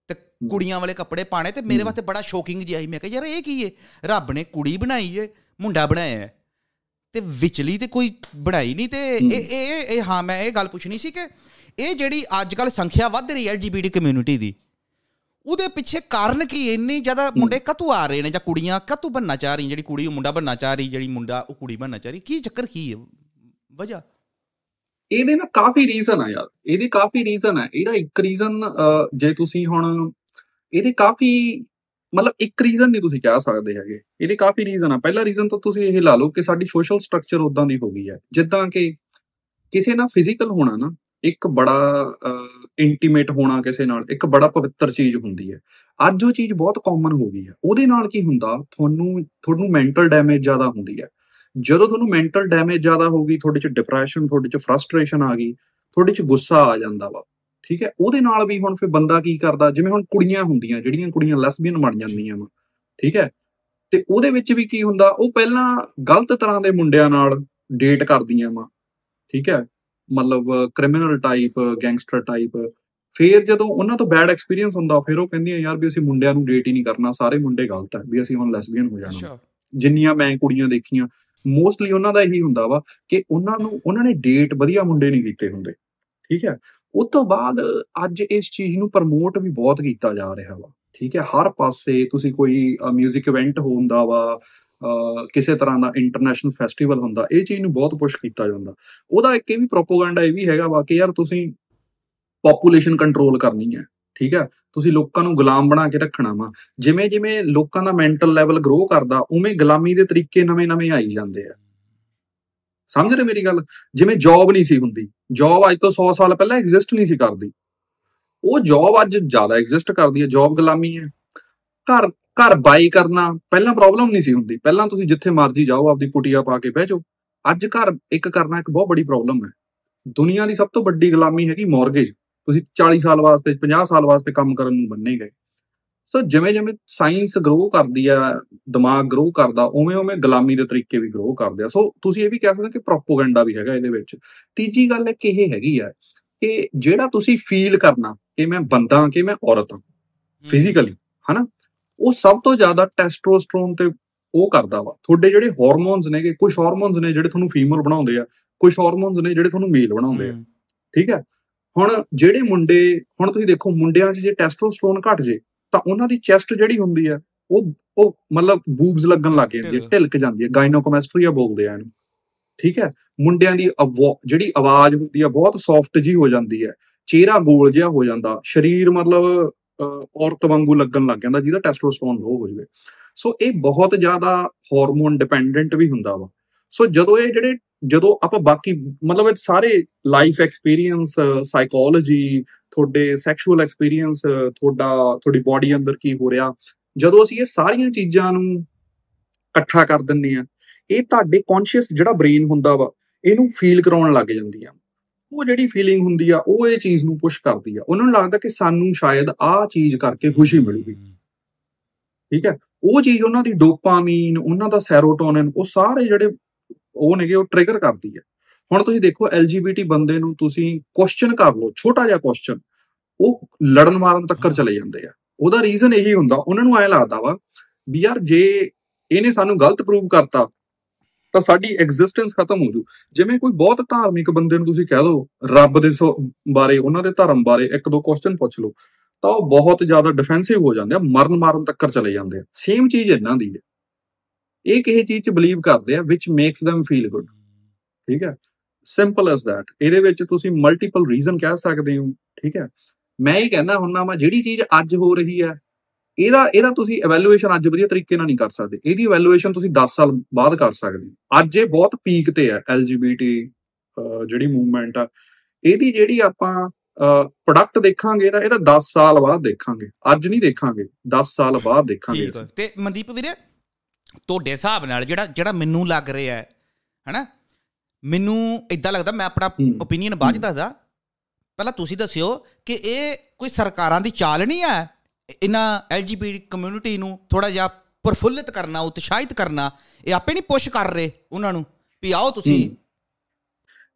ਤੇ ਕੁੜੀਆਂ ਵਾਲੇ ਕੱਪੜੇ ਪਾਣੇ ਤੇ ਮੇਰੇ। ਵਾਸਤੇ ਬੜਾ ਸ਼ੌਕਿੰਗ ਜਿਹਾ ਸੀ। ਮੈਂ ਕਿਹਾ ਯਾਰ ਇਹ ਕੀ ਏ? ਰੱਬ ਨੇ ਕੁੜੀ ਬਣਾਈ ਏ ਮੁੰਡਾ ਬਣਾਇਆ ਤੇ ਵਿਚਲੀ ਤੇ ਕੋਈ ਬਣਾਈ ਨਹੀਂ ਤੇ। ਇਹ ਇਹ ਇਹ ਹਾਂ ਮੈਂ ਇਹ ਗੱਲ ਪੁੱਛਣੀ ਸੀ ਕਿ ਇਹ ਜਿਹੜੀ ਅੱਜ ਕੱਲ ਸੰਖਿਆ ਵੱਧ ਰਹੀ ਹੈ ਐਲਜੀਬੀਟੀ ਕਮਿਊਨਿਟੀ ਦੀ ਉਹਦੇ ਪਿੱਛੇ ਕਾਰਨ ਕੀ ਇੰਨੀ ਜ਼ਿਆਦਾ ਮੁੰਡੇ ਕਤੂ ਆ ਰਹੇ ਨੇ ਜਾਂ ਕੁੜੀਆਂ ਕਤੂ ਬੰਨਾ ਚਾਹ ਰਹੀਆਂ? ਜਿਹੜੀ ਕੁੜੀ ਉਹ ਮੁੰਡਾ ਬੰਨਾ ਚਾਹ ਰਹੀ ਜਿਹੜੀ ਮੁੰਡਾ ਉਹ ਕੁੜੀ ਬੰਨਾ ਚਾਹ ਰਹੀ ਕੀ ਚੱਕਰ ਕੀ ਹੈ? ਵਜ੍ਹਾ? ਇਹਦੇ ਨਾਲ ਕਾਫੀ ਰੀਜ਼ਨ ਆ ਯਾਰ। ਇਹਦੇ ਕਾਫੀ ਰੀਜ਼ਨ ਆ। ਇਹਦਾ ਇੱਕ ਰੀਜ਼ਨ ਜੇ ਤੁਸੀਂ ਹੁਣ ਇਹਦੇ ਕਾਫੀ ਮਤਲਬ ਇੱਕ ਰੀਜ਼ਨ ਨਹੀਂ ਤੁਸੀਂ ਕਹਿ ਸਕਦੇ ਹੈਗੇ। ਇਹਦੇ ਕਾਫੀ ਰੀਜ਼ਨ ਆ। ਪਹਿਲਾ ਰੀਜ਼ਨ ਤਾਂ ਤੁਸੀਂ ਇਹ ਲਾ ਲਓ ਕਿ ਸਾਡੀ ਸੋਸ਼ਲ ਸਟਰਕਚਰ ਉਦਾਂ ਦੀ ਹੋ ਗਈ ਹੈ। ਜਿੱਦਾਂ ਕਿ ਕਿਸੇ ਨਾਲ ਫਿਜ਼ੀਕਲ ਹੋਣਾ ਨਾ, ਇੱਕ ਬੜਾ ਇੰਟੀਮੇਟ ਹੋਣਾ ਕਿਸੇ ਨਾਲ, ਇੱਕ ਬੜਾ ਪਵਿੱਤਰ ਚੀਜ਼ ਹੁੰਦੀ ਹੈ। ਅੱਜ ਉਹ ਚੀਜ਼ ਬਹੁਤ ਕਾਮਨ ਹੋ ਗਈ ਹੈ। ਉਹਦੇ ਨਾਲ ਕੀ ਹੁੰਦਾ? ਤੁਹਾਨੂੰ ਤੁਹਾਨੂੰ ਮੈਂਟਲ ਡੈਮੇਜ ਜ਼ਿਆਦਾ ਹੁੰਦੀ ਹੈ। ਜਦੋਂ ਤੁਹਾਨੂੰ ਮੈਂਟਲ ਡੈਮੇਜ ਜ਼ਿਆਦਾ ਹੋ ਗਈ, ਤੁਹਾਡੇ ਚ ਡਿਪਰੈਸ਼ਨ ਤੁਹਾਡੇ ਚ ਫਰਸਟ੍ਰੇਸ਼ਨ ਆ ਗਈ, ਤੁਹਾਡੇ ਚ ਗੁੱਸਾ ਆ ਜਾਂਦਾ ਵਾ। ਠੀਕ ਹੈ? ਉਹਦੇ ਨਾਲ ਵੀ ਹੁਣ ਫਿਰ ਬੰਦਾ ਕੀ ਕਰਦਾ? ਜਿਵੇਂ ਹੁਣ ਕੁੜੀਆਂ ਹੁੰਦੀਆਂ ਜਿਹੜੀਆਂ ਕੁੜੀਆਂ ਲੈਸਬੀਅਨ ਬਣ ਜਾਂਦੀਆਂ ਵਾ ਠੀਕ ਹੈ? ਤੇ ਉਹਦੇ ਵਿੱਚ ਵੀ ਕੀ ਹੁੰਦਾ? ਉਹ ਪਹਿਲਾਂ ਗਲਤ ਤਰ੍ਹਾਂ ਦੇ ਮੁੰਡਿਆਂ ਨਾਲ ਡੇਟ ਕਰਦੀਆਂ ਵਾ ਠੀਕ ਹੈ? ਮਤਲਬ ਕ੍ਰਿਮੀਨਲ ਟਾਈਪ ਗੈਂਗਸਟਰ ਟਾਈਪ ਫਿਰ ਜਦੋਂ ਉਹਨਾਂ ਤੋਂ ਬੈਡ ਐਕਸਪੀਰੀਅੰਸ ਹੁੰਦਾ ਫਿਰ ਉਹ ਕਹਿੰਦੀਆਂ ਯਾਰ ਵੀ ਅਸੀਂ ਮੁੰਡਿਆਂ ਨੂੰ ਡੇਟ ਹੀ ਨਹੀਂ ਕਰਨਾ ਸਾਰੇ ਮੁੰਡੇ ਗਲਤ ਹੈ ਵੀ ਅਸੀਂ ਹੁਣ ਲੈਸਬੀਅਨ ਹੋ ਜਾਣਾ ਜਿੰਨੀਆਂ ਮੈਂ ਕੁੜੀਆਂ ਦੇਖੀਆਂ ਮੋਸਟਲੀ ਉਹਨਾਂ ਦਾ ਇਹੀ ਹੁੰਦਾ ਵਾ ਕਿ ਉਹਨਾਂ ਨੂੰ ਉਹਨਾਂ ਨੇ ਡੇਟ ਵਧੀਆ ਮੁੰਡੇ ਨਹੀਂ ਕੀਤੇ ਹੁੰਦੇ ਠੀਕ ਹੈ? ਉਸ ਤੋਂ ਬਾਅਦ ਅੱਜ ਇਸ ਚੀਜ਼ ਨੂੰ ਪ੍ਰਮੋਟ ਵੀ ਬਹੁਤ ਕੀਤਾ ਜਾ ਰਿਹਾ ਵਾ, ਠੀਕ ਹੈ, ਹਰ ਪਾਸੇ ਤੁਸੀਂ ਕੋਈ 뮤직 ਇਵੈਂਟ ਹੁੰਦਾ ਵਾ ਕਿਸੇ ਤਰ੍ਹਾਂ ਦਾ ਇੰਟਰਨੈਸ਼ਨਲ ਫੈਸਟੀਵਲ ਹੁੰਦਾ, ਇਹ ਚੀਜ਼ ਨੂੰ ਬਹੁਤ ਪੁਸ਼ ਕੀਤਾ ਜਾਂਦਾ। ਉਹਦਾ ਇੱਕ ਇਹ ਵੀ ਪ੍ਰੋਪਗੈਂਡਾ ਇਹ ਵੀ ਹੈਗਾ ਵਾ ਕਿ ਯਾਰ ਤੁਸੀਂ ਪੋਪੂਲੇਸ਼ਨ ਕੰਟਰੋਲ ਕਰਨੀ ਹੈ, ਠੀਕ ਹੈ, ਤੁਸੀਂ ਲੋਕਾਂ ਨੂੰ ਗੁਲਾਮ ਬਣਾ ਕੇ ਰੱਖਣਾ ਵਾ। ਜਿਵੇਂ ਜਿਵੇਂ ਲੋਕਾਂ ਦਾ ਮੈਂਟਲ ਲੈਵਲ ਗਰੋ ਕਰਦਾ, ਉਵੇਂ ਗੁਲਾਮੀ ਦੇ ਤਰੀਕੇ ਨਵੇਂ-ਨਵੇਂ ਆਈ ਜਾਂਦੇ ਆ। ਸਮਝ ਰਹੇ ਮੇਰੀ ਗੱਲ? ਜਿਵੇਂ ਜੌਬ ਨਹੀਂ ਸੀ ਹੁੰਦੀ। ਜੌਬ ਅੱਜ ਤੋਂ 100 ਸਾਲ ਪਹਿਲਾਂ ਐਗਜ਼ਿਸਟ ਨਹੀਂ ਸੀ ਕਰਦੀ। ਉਹ ਜੌਬ ਅੱਜ ਜ਼ਿਆਦਾ ਐਗਜ਼ਿਸਟ ਕਰਦੀ ਹੈ ਜੌਬ ਗੁਲਾਮੀ ਹੈ। ਘਰ ਘਰ ਬਾਈ ਕਰਨਾ ਪਹਿਲਾਂ ਪ੍ਰੋਬਲਮ ਨਹੀਂ ਸੀ ਹੁੰਦੀ। ਪਹਿਲਾਂ ਤੁਸੀਂ ਜਿੱਥੇ ਮਰਜ਼ੀ ਜਾਓ, ਆਪਦੀ ਕੁਟੀਆ ਪਾ ਕੇ ਬਹਿ ਜਾਓ। ਅੱਜ ਘਰ ਇੱਕ ਕਰਨਾ ਇੱਕ ਬਹੁਤ ਬੜੀ ਪ੍ਰੋਬਲਮ ਹੈ। ਦੁਨੀਆ ਦੀ ਸਭ ਤੋਂ ਵੱਡੀ ਗੁਲਾਮੀ ਹੈਗੀ ਮਾਰਗੇਜ ਤੁਸੀਂ 40 ਸਾਲ ਵਾਸਤੇ 50 ਸਾਲ ਵਾਸਤੇ ਕੰਮ ਕਰਨ ਨੂੰ ਬੰਨੇ ਗਏ। ਸੋ ਜਿਵੇਂ ਜਿਵੇਂ ਸਾਇੰਸ ਗਰੋ ਕਰਦੀ ਆ ਦਿਮਾਗ ਗਰੋ ਕਰਦਾ ਉਵੇਂ ਉਵੇਂ ਗੁਲਾਮੀ ਦੇ ਤਰੀਕੇ ਵੀ ਗਰੋ ਕਰਦੇ ਆ। ਸੋ ਤੁਸੀਂ ਇਹ ਵੀ ਕਹਿ ਸਕਦੇ ਕਿ ਪ੍ਰੋਪਗੈਂਡਾ ਵੀ ਹੈਗਾ ਇਹਦੇ ਵਿੱਚ। ਤੀਜੀ ਗੱਲ ਹੈ ਕਿ ਇਹ ਹੈਗੀ ਆ ਕਿ ਜਿਹੜਾ ਤੁਸੀਂ ਫੀਲ ਕਰਨਾ ਕਿ ਮੈਂ ਬੰਦਾ ਕਿ ਮੈਂ ਔਰਤ ਹਾਂ ਫਿਜ਼ੀਕਲੀ ਹਨਾ? ਉਹ ਸਭ ਤੋਂ ਜ਼ਿਆਦਾ ਟੈਸਟੋਸਟਰੋਨ ਤੇ ਉਹ ਕਰਦਾ ਵਾ। ਤੁਹਾਡੇ ਜਿਹੜੇ ਹਾਰਮੋਨਸ ਨੇਗੇ ਕੁਝ ਹਾਰਮੋਨਸ ਨੇ ਜਿਹੜੇ ਤੁਹਾਨੂੰ ਫੀਮੇਲ ਬਣਾਉਂਦੇ ਆ ਕੁਝ ਹਾਰਮੋਨਸ ਨੇ ਜਿਹੜੇ ਤੁਹਾਨੂੰ ਮੇਲ ਬਣਾਉਂਦੇ ਆ। ਠੀਕ ਹੈ? ਹੁਣ ਜਿਹੜੇ ਮੁੰਡੇ ਹੁਣ ਤੁਸੀਂ ਦੇਖੋ ਮੁੰਡਿਆਂ 'ਚ ਜੇ ਟੈਸਟੋਸਟਰੋਨ ਘਟ ਜੇ ਤਾਂ ਉਹਨਾਂ ਦੀ ਚੈਸਟ ਜਿਹੜੀ ਹੁੰਦੀ ਆ ਉਹ ਉਹ ਮਤਲਬ ਬੂਬਸ ਲੱਗਣ ਲੱਗ ਜਾਂਦੀ ਹੈ ਢਿਲਕ ਜਾਂਦੀ ਹੈ ਗਾਇਨੋਕੋਮੈਸਟਰੀਆ ਬੋਲਦੇ ਆ ਇਹਨੂੰ। ਠੀਕ ਹੈ? ਮੁੰਡਿਆਂ ਦੀ ਜਿਹੜੀ ਆਵਾਜ਼ ਹੁੰਦੀ ਆ ਬਹੁਤ ਸੌਫਟ ਜੀ ਹੋ ਜਾਂਦੀ ਹੈ। ਚਿਹਰਾ ਗੋਲ ਜਿਹਾ ਹੋ ਜਾਂਦਾ। ਸਰੀਰ ਮਤਲਬ ਔਰਤ ਵਾਂਗੂ ਲੱਗਣ ਲੱਗ ਜਾਂਦਾ ਜਿਹਦਾ ਟੈਸਟੋਸਟਰੋਨ ਲੋ ਹੋ ਜਵੇ। ਸੋ ਇਹ ਬਹੁਤ ਜ਼ਿਆਦਾ ਹਾਰਮੋਨ ਡਿਪੈਂਡੈਂਟ ਵੀ ਹੁੰਦਾ ਵਾ। ਸੋ ਜਦੋਂ ਇਹ ਜਿਹੜੇ ਜਦੋਂ ਆਪਾਂ ਬਾਕੀ ਮਤਲਬ ਸਾਰੇ ਲਾਈਫ ਐਕਸਪੀਰੀਅੰਸ ਸਾਈਕੋਲੋਜੀ ਤੁਹਾਡੇ ਸੈਕਸ਼ੂਅਲ ਐਕਸਪੀਰੀਅੰਸ ਤੁਹਾਡਾ ਤੁਹਾਡੀ ਬਾਡੀ ਅੰਦਰ ਕੀ ਹੋ ਰਿਹਾ ਜਦੋਂ ਅਸੀਂ ਇਹ ਸਾਰੀਆਂ ਚੀਜ਼ਾਂ ਨੂੰ ਇਕੱਠਾ ਕਰ ਦਿੰਨੇ ਆ ਇਹ ਤੁਹਾਡੇ ਕੌਨਸ਼ੀਅਸ ਜਿਹੜਾ ਬ੍ਰੇਨ ਹੁੰਦਾ ਵਾ ਇਹਨੂੰ ਫੀਲ ਕਰਾਉਣ ਲੱਗ ਜਾਂਦੀ ਆ। ਉਹ ਜਿਹੜੀ ਫੀਲਿੰਗ ਹੁੰਦੀ ਆ ਉਹ ਇਹ ਚੀਜ਼ ਨੂੰ ਪੁਸ਼ ਕਰਦੀ ਆ। ਉਹਨਾਂ ਨੂੰ ਲੱਗਦਾ ਕਿ ਸਾਨੂੰ ਸ਼ਾਇਦ ਆਹ ਚੀਜ਼ ਕਰਕੇ ਖੁਸ਼ੀ ਮਿਲੂਗੀ। ਠੀਕ ਹੈ? ਉਹ ਚੀਜ਼ ਉਹਨਾਂ ਦੀ ਡੋਪਾਮੀਨ ਉਹਨਾਂ ਦਾ ਸੈਰੋਟੋਨਿਨ ਉਹ ਸਾਰੇ ਜਿਹੜੇ ਉਹ ਨੇਗੇ, ਉਹ ਟ੍ਰਿਗਰ ਕਰਦੀ ਹੈ। ਹੁਣ ਤੁਸੀਂ ਦੇਖੋ ਐਲਜੀਬੀਟੀ ਬੰਦੇ ਨੂੰ ਤੁਸੀਂ ਕੁਐਸਚਨ ਕਰ ਲਓ, ਛੋਟਾ ਜਿਹਾ ਕੁਐਸਚਨ ਉਹ ਲੜਨ ਮਾਰਨ ਤੱਕਰ ਚਲੇ ਜਾਂਦੇ ਆ। ਉਹਦਾ ਰੀਜ਼ਨ ਇਹੀ ਹੁੰਦਾ, ਉਹਨਾਂ ਨੂੰ ਐ ਲੱਗਦਾ ਵਾ ਵੀ ਯਾਰ ਜੇ ਇਹਨੇ ਸਾਨੂੰ ਗਲਤ ਪ੍ਰੂਵ ਕਰਤਾ, ਤਾਂ ਸਾਡੀ ਐਗਜ਼ਿਸਟੈਂਸ ਖਤਮ ਹੋ ਜੂ। ਜਿਵੇਂ ਕੋਈ ਬਹੁਤ ਧਾਰਮਿਕ ਬੰਦੇ ਨੂੰ ਤੁਸੀਂ ਕਹਿ ਦਿਓ ਰੱਬ ਦੇ ਬਾਰੇ, ਉਹਨਾਂ ਦੇ ਧਰਮ ਬਾਰੇ ਇੱਕ ਦੋ ਕੁਐਸਚਨ ਪੁੱਛ ਲਓ, ਤਾਂ ਉਹ ਬਹੁਤ ਜ਼ਿਆਦਾ ਡਿਫੈਂਸਿਵ ਹੋ ਜਾਂਦੇ ਆ, ਮਰਨ ਮਾਰਨ ਤੱਕਰ ਚਲੇ ਜਾਂਦੇ ਆ। ਸੇਮ ਚੀਜ਼ ਇਹਨਾਂ ਦੀ ਹੈ। ਇਹ ਕਿਸੇ ਚੀਜ਼ 'ਚ ਬਲੀਵ ਕਰਦੇ ਆ which makes them feel good ਠੀਕ ਹੈ? ਸਿੰਪਲ ਐਸ ਥੈਟ ਇਹਦੇ ਵਿੱਚ ਤੁਸੀਂ ਮਲਟੀਪਲ ਰੀਜ਼ਨ ਕਹਿ ਸਕਦੇ ਹੋ ਠੀਕ ਹੈ? ਮੈਂ ਇਹ ਕਹਿਣਾ ਹੁੰਨਾ ਵਾ ਜਿਹੜੀ ਚੀਜ਼ ਅੱਜ ਹੋ ਰਹੀ ਹੈ ਇਹਦਾ ਇਹਦਾ ਤੁਸੀਂ ਇਵੈਲੂਏਸ਼ਨ ਅੱਜ ਵਧੀਆ ਤਰੀਕੇ ਨਾਲ ਨਹੀਂ ਕਰ ਸਕਦੇ। ਇਹਦੀ ਇਵੈਲੂਏਸ਼ਨ ਤੁਸੀਂ 10 ਸਾਲ ਬਾਅਦ ਕਰ ਸਕਦੇ ਹੋ। ਅੱਜ ਇਹ ਬਹੁਤ ਪੀਕ ਤੇ ਹੈ ਐਲਜੀਬੀਟੀ ਜਿਹੜੀ ਮੂਵਮੈਂਟ ਆ। ਇਹਦੀ ਜਿਹੜੀ ਆਪਾਂ ਪ੍ਰੋਡਕਟ ਦੇਖਾਂਗੇ ਤਾਂ ਇਹਦਾ 10 ਸਾਲ ਬਾਅਦ ਦੇਖਾਂਗੇ। ਅੱਜ ਨਹੀਂ ਦੇਖਾਂਗੇ 10 ਸਾਲ ਬਾਅਦ ਦੇਖਾਂਗੇ ਤੇ ਮਨਦੀਪ ਵੀਰੇ ਤੁਹਾਡੇ ਹਿਸਾਬ ਨਾਲ ਜਿਹੜਾ ਜਿਹੜਾ ਮੈਨੂੰ ਲੱਗ ਰਿਹਾ ਹੈ ਹੈਨਾ? ਮੈਨੂੰ ਇਦਾਂ ਲੱਗਦਾ ਮੈਂ ਆਪਣਾ ਓਪੀਨੀਅਨ ਬਾਅਦ ਦੱਸਦਾ। ਪਹਿਲਾਂ ਤੁਸੀਂ ਦੱਸਿਓ ਕਿ ਇਹ ਕੋਈ ਸਰਕਾਰਾਂ ਦੀ ਚਾਲ ਨਹੀਂ ਹੈ? ਇਹਨਾਂ ਐਲਜੀਬੀਟੀ ਕਮਿਊਨਿਟੀ ਨੂੰ ਥੋੜਾ ਜਿਹਾ ਪਰਫੁੱਲਿਤ ਕਰਨਾ ਉਤਸ਼ਾਹਿਤ ਕਰਨਾ ਇਹ ਆਪੇ ਨਹੀਂ ਪੁਸ਼ ਕਰ ਰਹੇ ਉਹਨਾਂ ਨੂੰ? ਵੀ ਆਓ ਤੁਸੀਂ।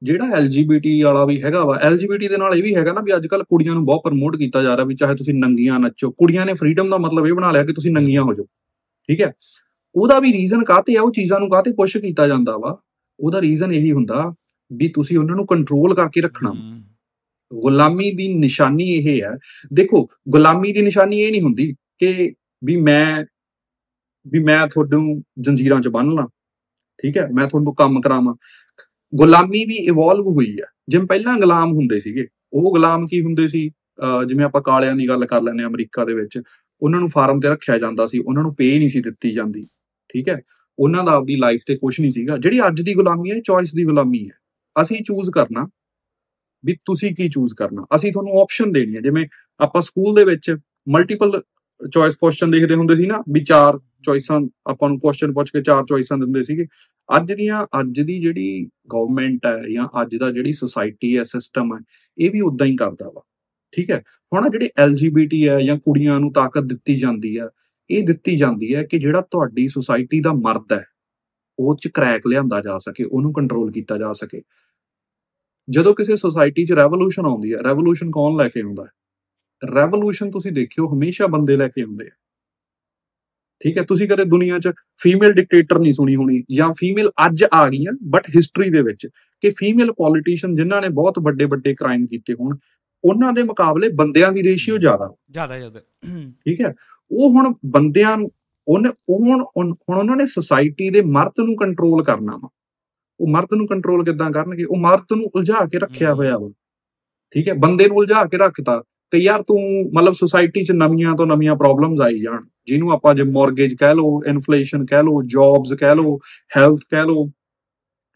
ਜਿਹੜਾ ਐਲਜੀਬੀਟੀ ਵਾਲਾ ਵੀ ਹੈਗਾ ਵਾ ਐਲਜੀਬੀਟੀ ਦੇ ਨਾਲ ਇਹ ਵੀ ਹੈਗਾ ਨਾ ਵੀ ਅੱਜ ਕੱਲ ਕੁੜੀਆਂ ਨੂੰ ਬਹੁਤ ਪ੍ਰਮੋਟ ਕੀਤਾ ਜਾ ਰਿਹਾ ਵੀ ਚਾਹੇ ਤੁਸੀਂ ਨੰਗੀਆਂ ਨੱਚੋ। ਕੁੜੀਆਂ ਨੇ ਫਰੀडम ਦਾ ਮਤਲਬ ਇਹ ਬਣਾ ਲਿਆ ਕਿ ਤੁਸੀਂ ਨੰਗੀਆਂ ਹੋ ਜਾਓ। ਠੀਕ ਹੈ? ਉਹਦਾ ਵੀ ਰੀਜ਼ਨ ਕਾਤੇ ਆ ਉਹ ਚੀਜ਼ਾਂ ਨੂੰ ਕਾਤੇ ਪੁਸ਼ ਕੀਤਾ ਜਾਂਦਾ ਵਾ? ਉਹਦਾ ਰੀਜ਼ਨ ਇਹੀ ਹੁੰਦਾ ਵੀ ਤੁਸੀਂ ਉਹਨਾਂ ਨੂੰ ਕੰਟਰੋਲ ਕਰਕੇ ਰੱਖਣਾ। ਗੁਲਾਮੀ ਦੀ ਨਿਸ਼ਾਨੀ ਇਹ ਹੈ। ਦੇਖੋ ਗੁਲਾਮੀ ਦੀ ਨਿਸ਼ਾਨੀ ਇਹ ਨਹੀਂ ਹੁੰਦੀ ਕਿ ਵੀ ਮੈਂ ਵੀ ਮੈਂ ਤੁਹਾਨੂੰ ਜੰਜੀਰਾਂ 'ਚ ਬੰਨ ਲਾਂ। ਠੀਕ ਹੈ? ਮੈਂ ਤੁਹਾਨੂੰ ਕੰਮ ਕਰਾਵਾਂ। ਗੁਲਾਮੀ ਵੀ ਇਵੋਲਵ ਹੋਈ ਹੈ। ਜਿਵੇਂ ਪਹਿਲਾਂ ਗੁਲਾਮ ਹੁੰਦੇ ਸੀਗੇ ਉਹ ਗੁਲਾਮ ਕੀ ਹੁੰਦੇ ਸੀ? ਜਿਵੇਂ ਆਪਾਂ ਕਾਲਿਆਂ ਦੀ ਗੱਲ ਕਰ ਲੈਂਦੇ ਅਮਰੀਕਾ ਦੇ ਵਿੱਚ ਉਹਨਾਂ ਨੂੰ ਫਾਰਮ ਤੇ ਰੱਖਿਆ ਜਾਂਦਾ ਸੀ ਉਹਨਾਂ ਨੂੰ ਪੇ ਨਹੀਂ ਸੀ ਦਿੱਤੀ ਜਾਂਦੀ। ਠੀਕ ਹੈ? ਉਹਨਾਂ ਦਾ ਆਪਦੀ ਲਾਈਫ ਤੇ ਕੁਝ ਨਹੀਂ ਸੀਗਾ। ਜਿਹੜੀ ਅੱਜ ਦੀ ਗੁਲਾਮੀ ਹੈ ਚੋਇਸ ਦੀ ਗੁਲਾਮੀ ਹੈ। ਅਸੀਂ ਚੂਜ਼ ਕਰਨਾ। ਵੀ ਤੁਸੀਂ ਕੀ ਚੂਜ਼ ਕਰਨਾ? ਅਸੀਂ ਤੁਹਾਨੂੰ ਆਪਸ਼ਨ ਦੇਣੀ ਹੈ। ਜਿਵੇਂ ਆਪਾਂ ਸਕੂਲ ਦੇ ਵਿੱਚ ਮਲਟੀਪਲ ਚੋਇਸ ਕੁਐਸਚਨ ਦੇਖਦੇ ਹੁੰਦੇ ਸੀ ਨਾ, ਵੀ ਚਾਰ ਚੋਇਸਾਂ ਆਪਾਂ ਨੂੰ ਕੁਐਸਚਨ ਪੁੱਛ ਕੇ ਚਾਰ ਚੋਇਸਾਂ ਦਿੰਦੇ ਸੀਗੇ। ਅੱਜ ਦੀਆਂ, ਅੱਜ ਦੀ ਜਿਹੜੀ ਗਵਰਨਮੈਂਟ ਹੈ ਜਾਂ ਅੱਜ ਦਾ ਜਿਹੜੀ ਸੋਸਾਇਟੀ ਹੈ ਸਿਸਟਮ ਹੈ, ਇਹ ਵੀ ਉਦਾਂ ਹੀ ਕਰਦਾ ਵਾ। ਠੀਕ ਹੈ? ਹੁਣ ਜਿਹੜੇ ਐਲਜੀਬੀਟੀ ਹੈ ਜਾਂ ਕੁੜੀਆਂ ਨੂੰ ਤਾਕਤ ਦਿੱਤੀ ਜਾਂਦੀ ਹੈ ਇਹ ਦਿੱਤੀ ਜਾਂਦੀ ਹੈ ਕਿ ਜਿਹੜਾ ਤੁਹਾਡੀ ਸੋਸਾਇਟੀ ਦਾ ਮਰਦ ਹੈ ਉਹ ਚ ਕ੍ਰੈਕ ਲਿਆਂਦਾ ਜਾ ਸਕੇ ਉਹਨੂੰ ਕੰਟਰੋਲ ਕੀਤਾ ਜਾ ਸਕੇ। ਜਦੋਂ ਕਿਸੇ ਸੋਸਾਇਟੀ 'ਚ ਰੈਵੋਲੂਸ਼ਨ ਆਉਂਦੀ ਹੈ ਰੈਵੋਲੂਸ਼ਨ ਕੌਣ ਲੈ ਕੇ ਆਉਂਦਾ ਹੈ? ਰੈਵੋਲੂਸ਼ਨ ਤੁਸੀਂ ਦੇਖਿਓ ਹਮੇਸ਼ਾ ਬੰਦੇ ਲੈ ਕੇ ਆਉਂਦੇ ਆ। ਠੀਕ ਹੈ ਤੁਸੀਂ ਕਦੇ ਦੁਨੀਆ 'ਚ ਫੀਮੇਲ ਡਿਕਟੇਟਰ ਨਹੀਂ ਸੁਣੀ ਹੋਣੀ ਜਾਂ ਫੀਮੇਲ ਅੱਜ ਆ ਗਈਆਂ ਬਟ ਹਿਸਟਰੀ ਦੇ ਵਿੱਚ ਕਿ ਫੀਮੇਲ ਪੋਲੀਟੀਸ਼ੀਅਨ ਜਿਨ੍ਹਾਂ ਨੇ ਬਹੁਤ ਵੱਡੇ ਵੱਡੇ ਕ੍ਰਾਈਮ ਕੀਤੇ ਹੋਣ ਉਹਨਾਂ ਦੇ ਮੁਕਾਬਲੇ ਬੰਦਿਆਂ ਦੀ ਰੇਸ਼ੀਓ ਜ਼ਿਆਦਾ ਜ਼ਿਆਦਾ ਜ਼ਿਆਦਾ। ਠੀਕ ਹੈ ਉਹ ਹੁਣ ਬੰਦਿਆਂ ਨੂੰ ਉਹਨੇ ਉਹ ਹੁਣ ਹੁਣ ਉਹਨਾਂ ਨੇ ਸੋਸਾਇਟੀ ਦੇ ਮਰਦ ਨੂੰ ਕੰਟਰੋਲ ਕਰਨਾ ਵਾ। ਉਹ ਮਰਦ ਨੂੰ ਕੰਟਰੋਲ ਕਿੱਦਾਂ ਕਰਨਗੇ? ਉਹ ਮਰਦ ਨੂੰ ਉਲਝਾ ਕੇ ਰੱਖਿਆ। ਹੋਇਆ ਵਾ। ਠੀਕ ਹੈ? ਬੰਦੇ ਨੂੰ ਉਲਝਾ ਕੇ ਰੱਖਤਾ ਕਿ ਯਾਰ ਤੂੰ ਮਤਲਬ ਸੋਸਾਇਟੀ 'ਚ ਨਵੀਆਂ ਤੋਂ ਨਵੀਆਂ ਪ੍ਰੋਬਲਮਸ ਆਈ ਜਾਣ। ਜਿਹਨੂੰ ਆਪਾਂ ਜੇ ਮਾਰਗੇਜ ਕਹਿ ਲਓ ਇਨਫਲੇਸ਼ਨ ਕਹਿ ਲਓ ਜੌਬਸ ਕਹਿ ਲਓ ਹੈਲਥ ਕਹਿ ਲਓ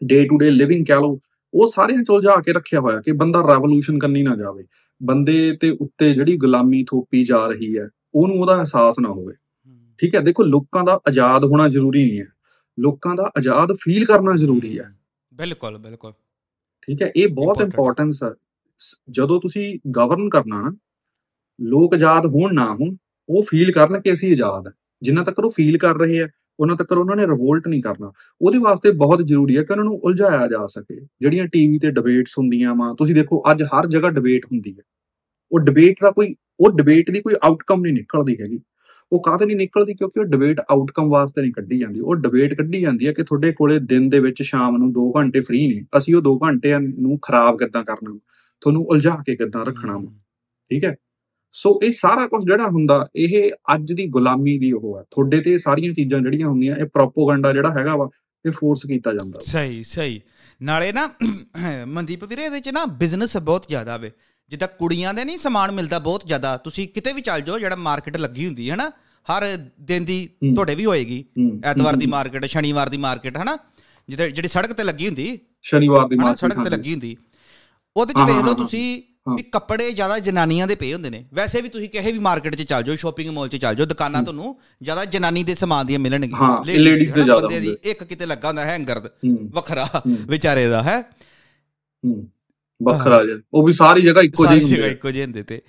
ਡੇ ਟੂ ਡੇ ਲਿਵਿੰਗ ਕਹਿ ਲਓ ਉਹ ਸਾਰਿਆਂ 'ਚ ਉਲਝਾ ਕੇ ਰੱਖਿਆ ਹੋਇਆ ਕਿ ਬੰਦਾ ਰੈਵੋਲੂਸ਼ਨ ਕਰਨੀ ਨਾ ਜਾਵੇ। ਬੰਦੇ ਤੇ ਉੱਤੇ ਜਿਹੜੀ ਗੁਲਾਮੀ ਥੋਪੀ ਜਾ ਰਹੀ ਹੈ ਉਹਨੂੰ ਉਹਦਾ ਅਹਿਸਾਸ ਨਾ ਹੋਵੇ। ਠੀਕ ਹੈ ਦੇਖੋ ਲੋਕਾਂ ਦਾ ਆਜ਼ਾਦ ਹੋਣਾ ਜ਼ਰੂਰੀ ਨਹੀਂ ਹੈ। ਲੋਕਾਂ ਦਾ ਆਜ਼ਾਦ ਫੀਲ ਕਰਨਾ ਜ਼ਰੂਰੀ ਹੈ। ਬਿਲਕੁਲ ਬਿਲਕੁਲ। ਠੀਕ ਹੈ ਇਹ ਬਹੁਤ. ਇੰਪੋਰਟੈਂਸ ਹੈ ਜਦੋਂ ਤੁਸੀਂ ਗਵਰਨ ਕਰਨਾ ਨਾ ਲੋਕ ਆਜ਼ਾਦ ਹੋਣ ਨਾ ਹੋਣ ਉਹ ਫੀਲ ਕਰਨ ਕਿ ਅਸੀਂ ਆਜ਼ਾਦ ਹੈ। ਜਿੰਨਾ ਤੱਕ ਉਹ ਫੀਲ ਕਰ ਰਹੇ ਆ ਉਹਨਾਂ ਤੱਕ ਉਹਨਾਂ ਨੇ ਰਿਵੋਲਟ ਨਹੀਂ ਕਰਨਾ। ਉਹਦੇ ਵਾਸਤੇ ਬਹੁਤ ਜ਼ਰੂਰੀ ਹੈ ਕਿ ਉਹਨਾਂ ਨੂੰ ਉਲਝਾਇਆ ਜਾ ਸਕੇ। ਜਿਹੜੀਆਂ ਟੀਵੀ ਤੇ ਡਿਬੇਟਸ ਹੁੰਦੀਆਂ ਵਾ ਤੁਸੀਂ ਦੇਖੋ ਅੱਜ ਹਰ ਜਗ੍ਹਾ ਡਿਬੇਟ ਹੁੰਦੀ ਹੈ। ਉਹ ਡਿਬੇਟ ਦਾ ਕੋਈ ਉਹ ਡਿਬੇਟ ਦੀ ਕੋਈ ਆਊਟਕਮ ਨਹੀਂ ਨਿਕਲਦੀ ਹੈਗੀ। ਉਹ ਕਾਹਤੇ ਨਹੀਂ ਨਿਕਲਦੀ? ਕਿਉਂਕਿ ਉਹ ਡਿਬੇਟ ਆਊਟਕਮ ਵਾਸਤੇ ਨਹੀਂ ਕੱਢੀ ਜਾਂਦੀ। ਉਹ ਡਿਬੇਟ ਕੱਢੀ ਜਾਂਦੀ ਹੈ ਕਿ ਤੁਹਾਡੇ ਕੋਲੇ ਦਿਨ ਦੇ ਵਿੱਚ ਸ਼ਾਮ ਨੂੰ 2 ਘੰਟੇ ਫ੍ਰੀ ਨੇ। ਅਸੀਂ ਉਹ 2 ਘੰਟਿਆਂ ਨੂੰ ਖਰਾਬ ਕਿੱਦਾਂ ਕਰਨਾ? ਤੁਹਾਨੂੰ ਉਲਝਾ ਕੇ ਕਿੱਦਾਂ ਰੱਖਣਾ? ਠੀਕ ਹੈ? ਸੋ ਇਹ ਸਾਰਾ ਕੁਝ ਜਿਹੜਾ ਹੁੰਦਾ ਇਹ ਅੱਜ ਦੀ ਗੁਲਾਮੀ ਦੀ ਉਹ ਹੈ। ਤੁਹਾਡੇ ਤੇ ਸਾਰੀਆਂ ਚੀਜ਼ਾਂ ਜਿਹੜੀਆਂ ਹੁੰਦੀਆਂ ਇਹ ਪ੍ਰੋਪੋਗੈਂਡਾ ਜਿਹੜਾ ਹੈਗਾ ਵਾ ਇਹ ਫੋਰਸ ਕੀਤਾ ਜਾਂਦਾ। ਸਹੀ ਸਹੀ। ਨਾਲੇ ਨਾ ਮਨਦੀਪ ਵੀਰੇ ਇਹਦੇ ਚ ਨਾ ਬਿਜ਼ਨਸ ਬਹੁਤ ਜ਼ਿਆਦਾ ਵੇ। ਜਿੱਦਾਂ ਕੁੜੀਆਂ ਦੇ ਨਹੀਂ ਸਮਾਨ ਮਿਲਦਾ ਬਹੁਤ ਜ਼ਿਆਦਾ ਤੁਸੀਂ ਕਿਤੇ ਵੀ ਚੱਲ ਜਾਓ ਜਿਹੜਾ ਮਾਰਕੀਟ ਲੱਗੀ ਹੁੰਦੀ ਹੈ ਹਨਾ ਹਰ ਦਿਨ ਦੀ। ਤੁਹਾਡੇ ਵੀ ਹੋਏਗੀ ਐਤਵਾਰ ਦੀ ਮਾਰਕੀਟ ਸ਼ਨੀਵਾਰ ਦੀ ਮਾਰਕੀਟ ਹਨਾ ਜਿੱਦਾਂ ਜਿਹੜੀ ਸੜਕ ਤੇ ਲੱਗੀ ਹੁੰਦੀ ਸ਼ਨੀਵਾਰ ਦੀ ਮਾਰਕੀਟ ਸੜਕ ਤੇ। ਲੱਗੀ ਹੁੰਦੀ ਉਹਦੇ ਚ ਵੇਖ ਲਓ ਤੁਸੀਂ। ਵੀ ਕੱਪੜੇ ਜ਼ਿਆਦਾ ਜਨਾਨੀਆਂ ਦੇ ਪਏ ਹੁੰਦੇ ਨੇ ਵੈਸੇ ਵੀ ਤੁਸੀਂ ਕਿਸੇ ਵੀ ਮਾਰਕੀਟ 'ਚ ਚੱਲ ਜਾਓ ਸ਼ਾਪਿੰਗ ਮਾਲ 'ਚ ਚੱਲ ਜਾਓ ਦੁਕਾਨਾਂ। ਤੁਹਾਨੂੰ ਜ਼ਿਆਦਾ ਜਨਾਨੀ ਦੇ ਸਮਾਨ ਦੀਆਂ ਮਿਲਣਗੀਆਂ ladies ਦੇ ਜ਼ਿਆਦਾ ਬੰਦੇ ਦੀ। ਇੱਕ ਕਿਤੇ ਲੱਗਾ ਹੁੰਦਾ ਹੈਂਗਰ ਵੱਖਰਾ ਵਿਚਾਰੇ ਦਾ ਹੂੰ ਵੱਖਰਾ ਜਿਹਾ ਉਹ ਵੀ ਸਾਰੀ ਜਗ੍ਹਾ ਇੱਕੋ ਜਿਹੀ ਹੁੰਦੀ ਹੈ ਇੱਕੋ ਜਿਹੇ ਹੁੰਦੇ ਤੇ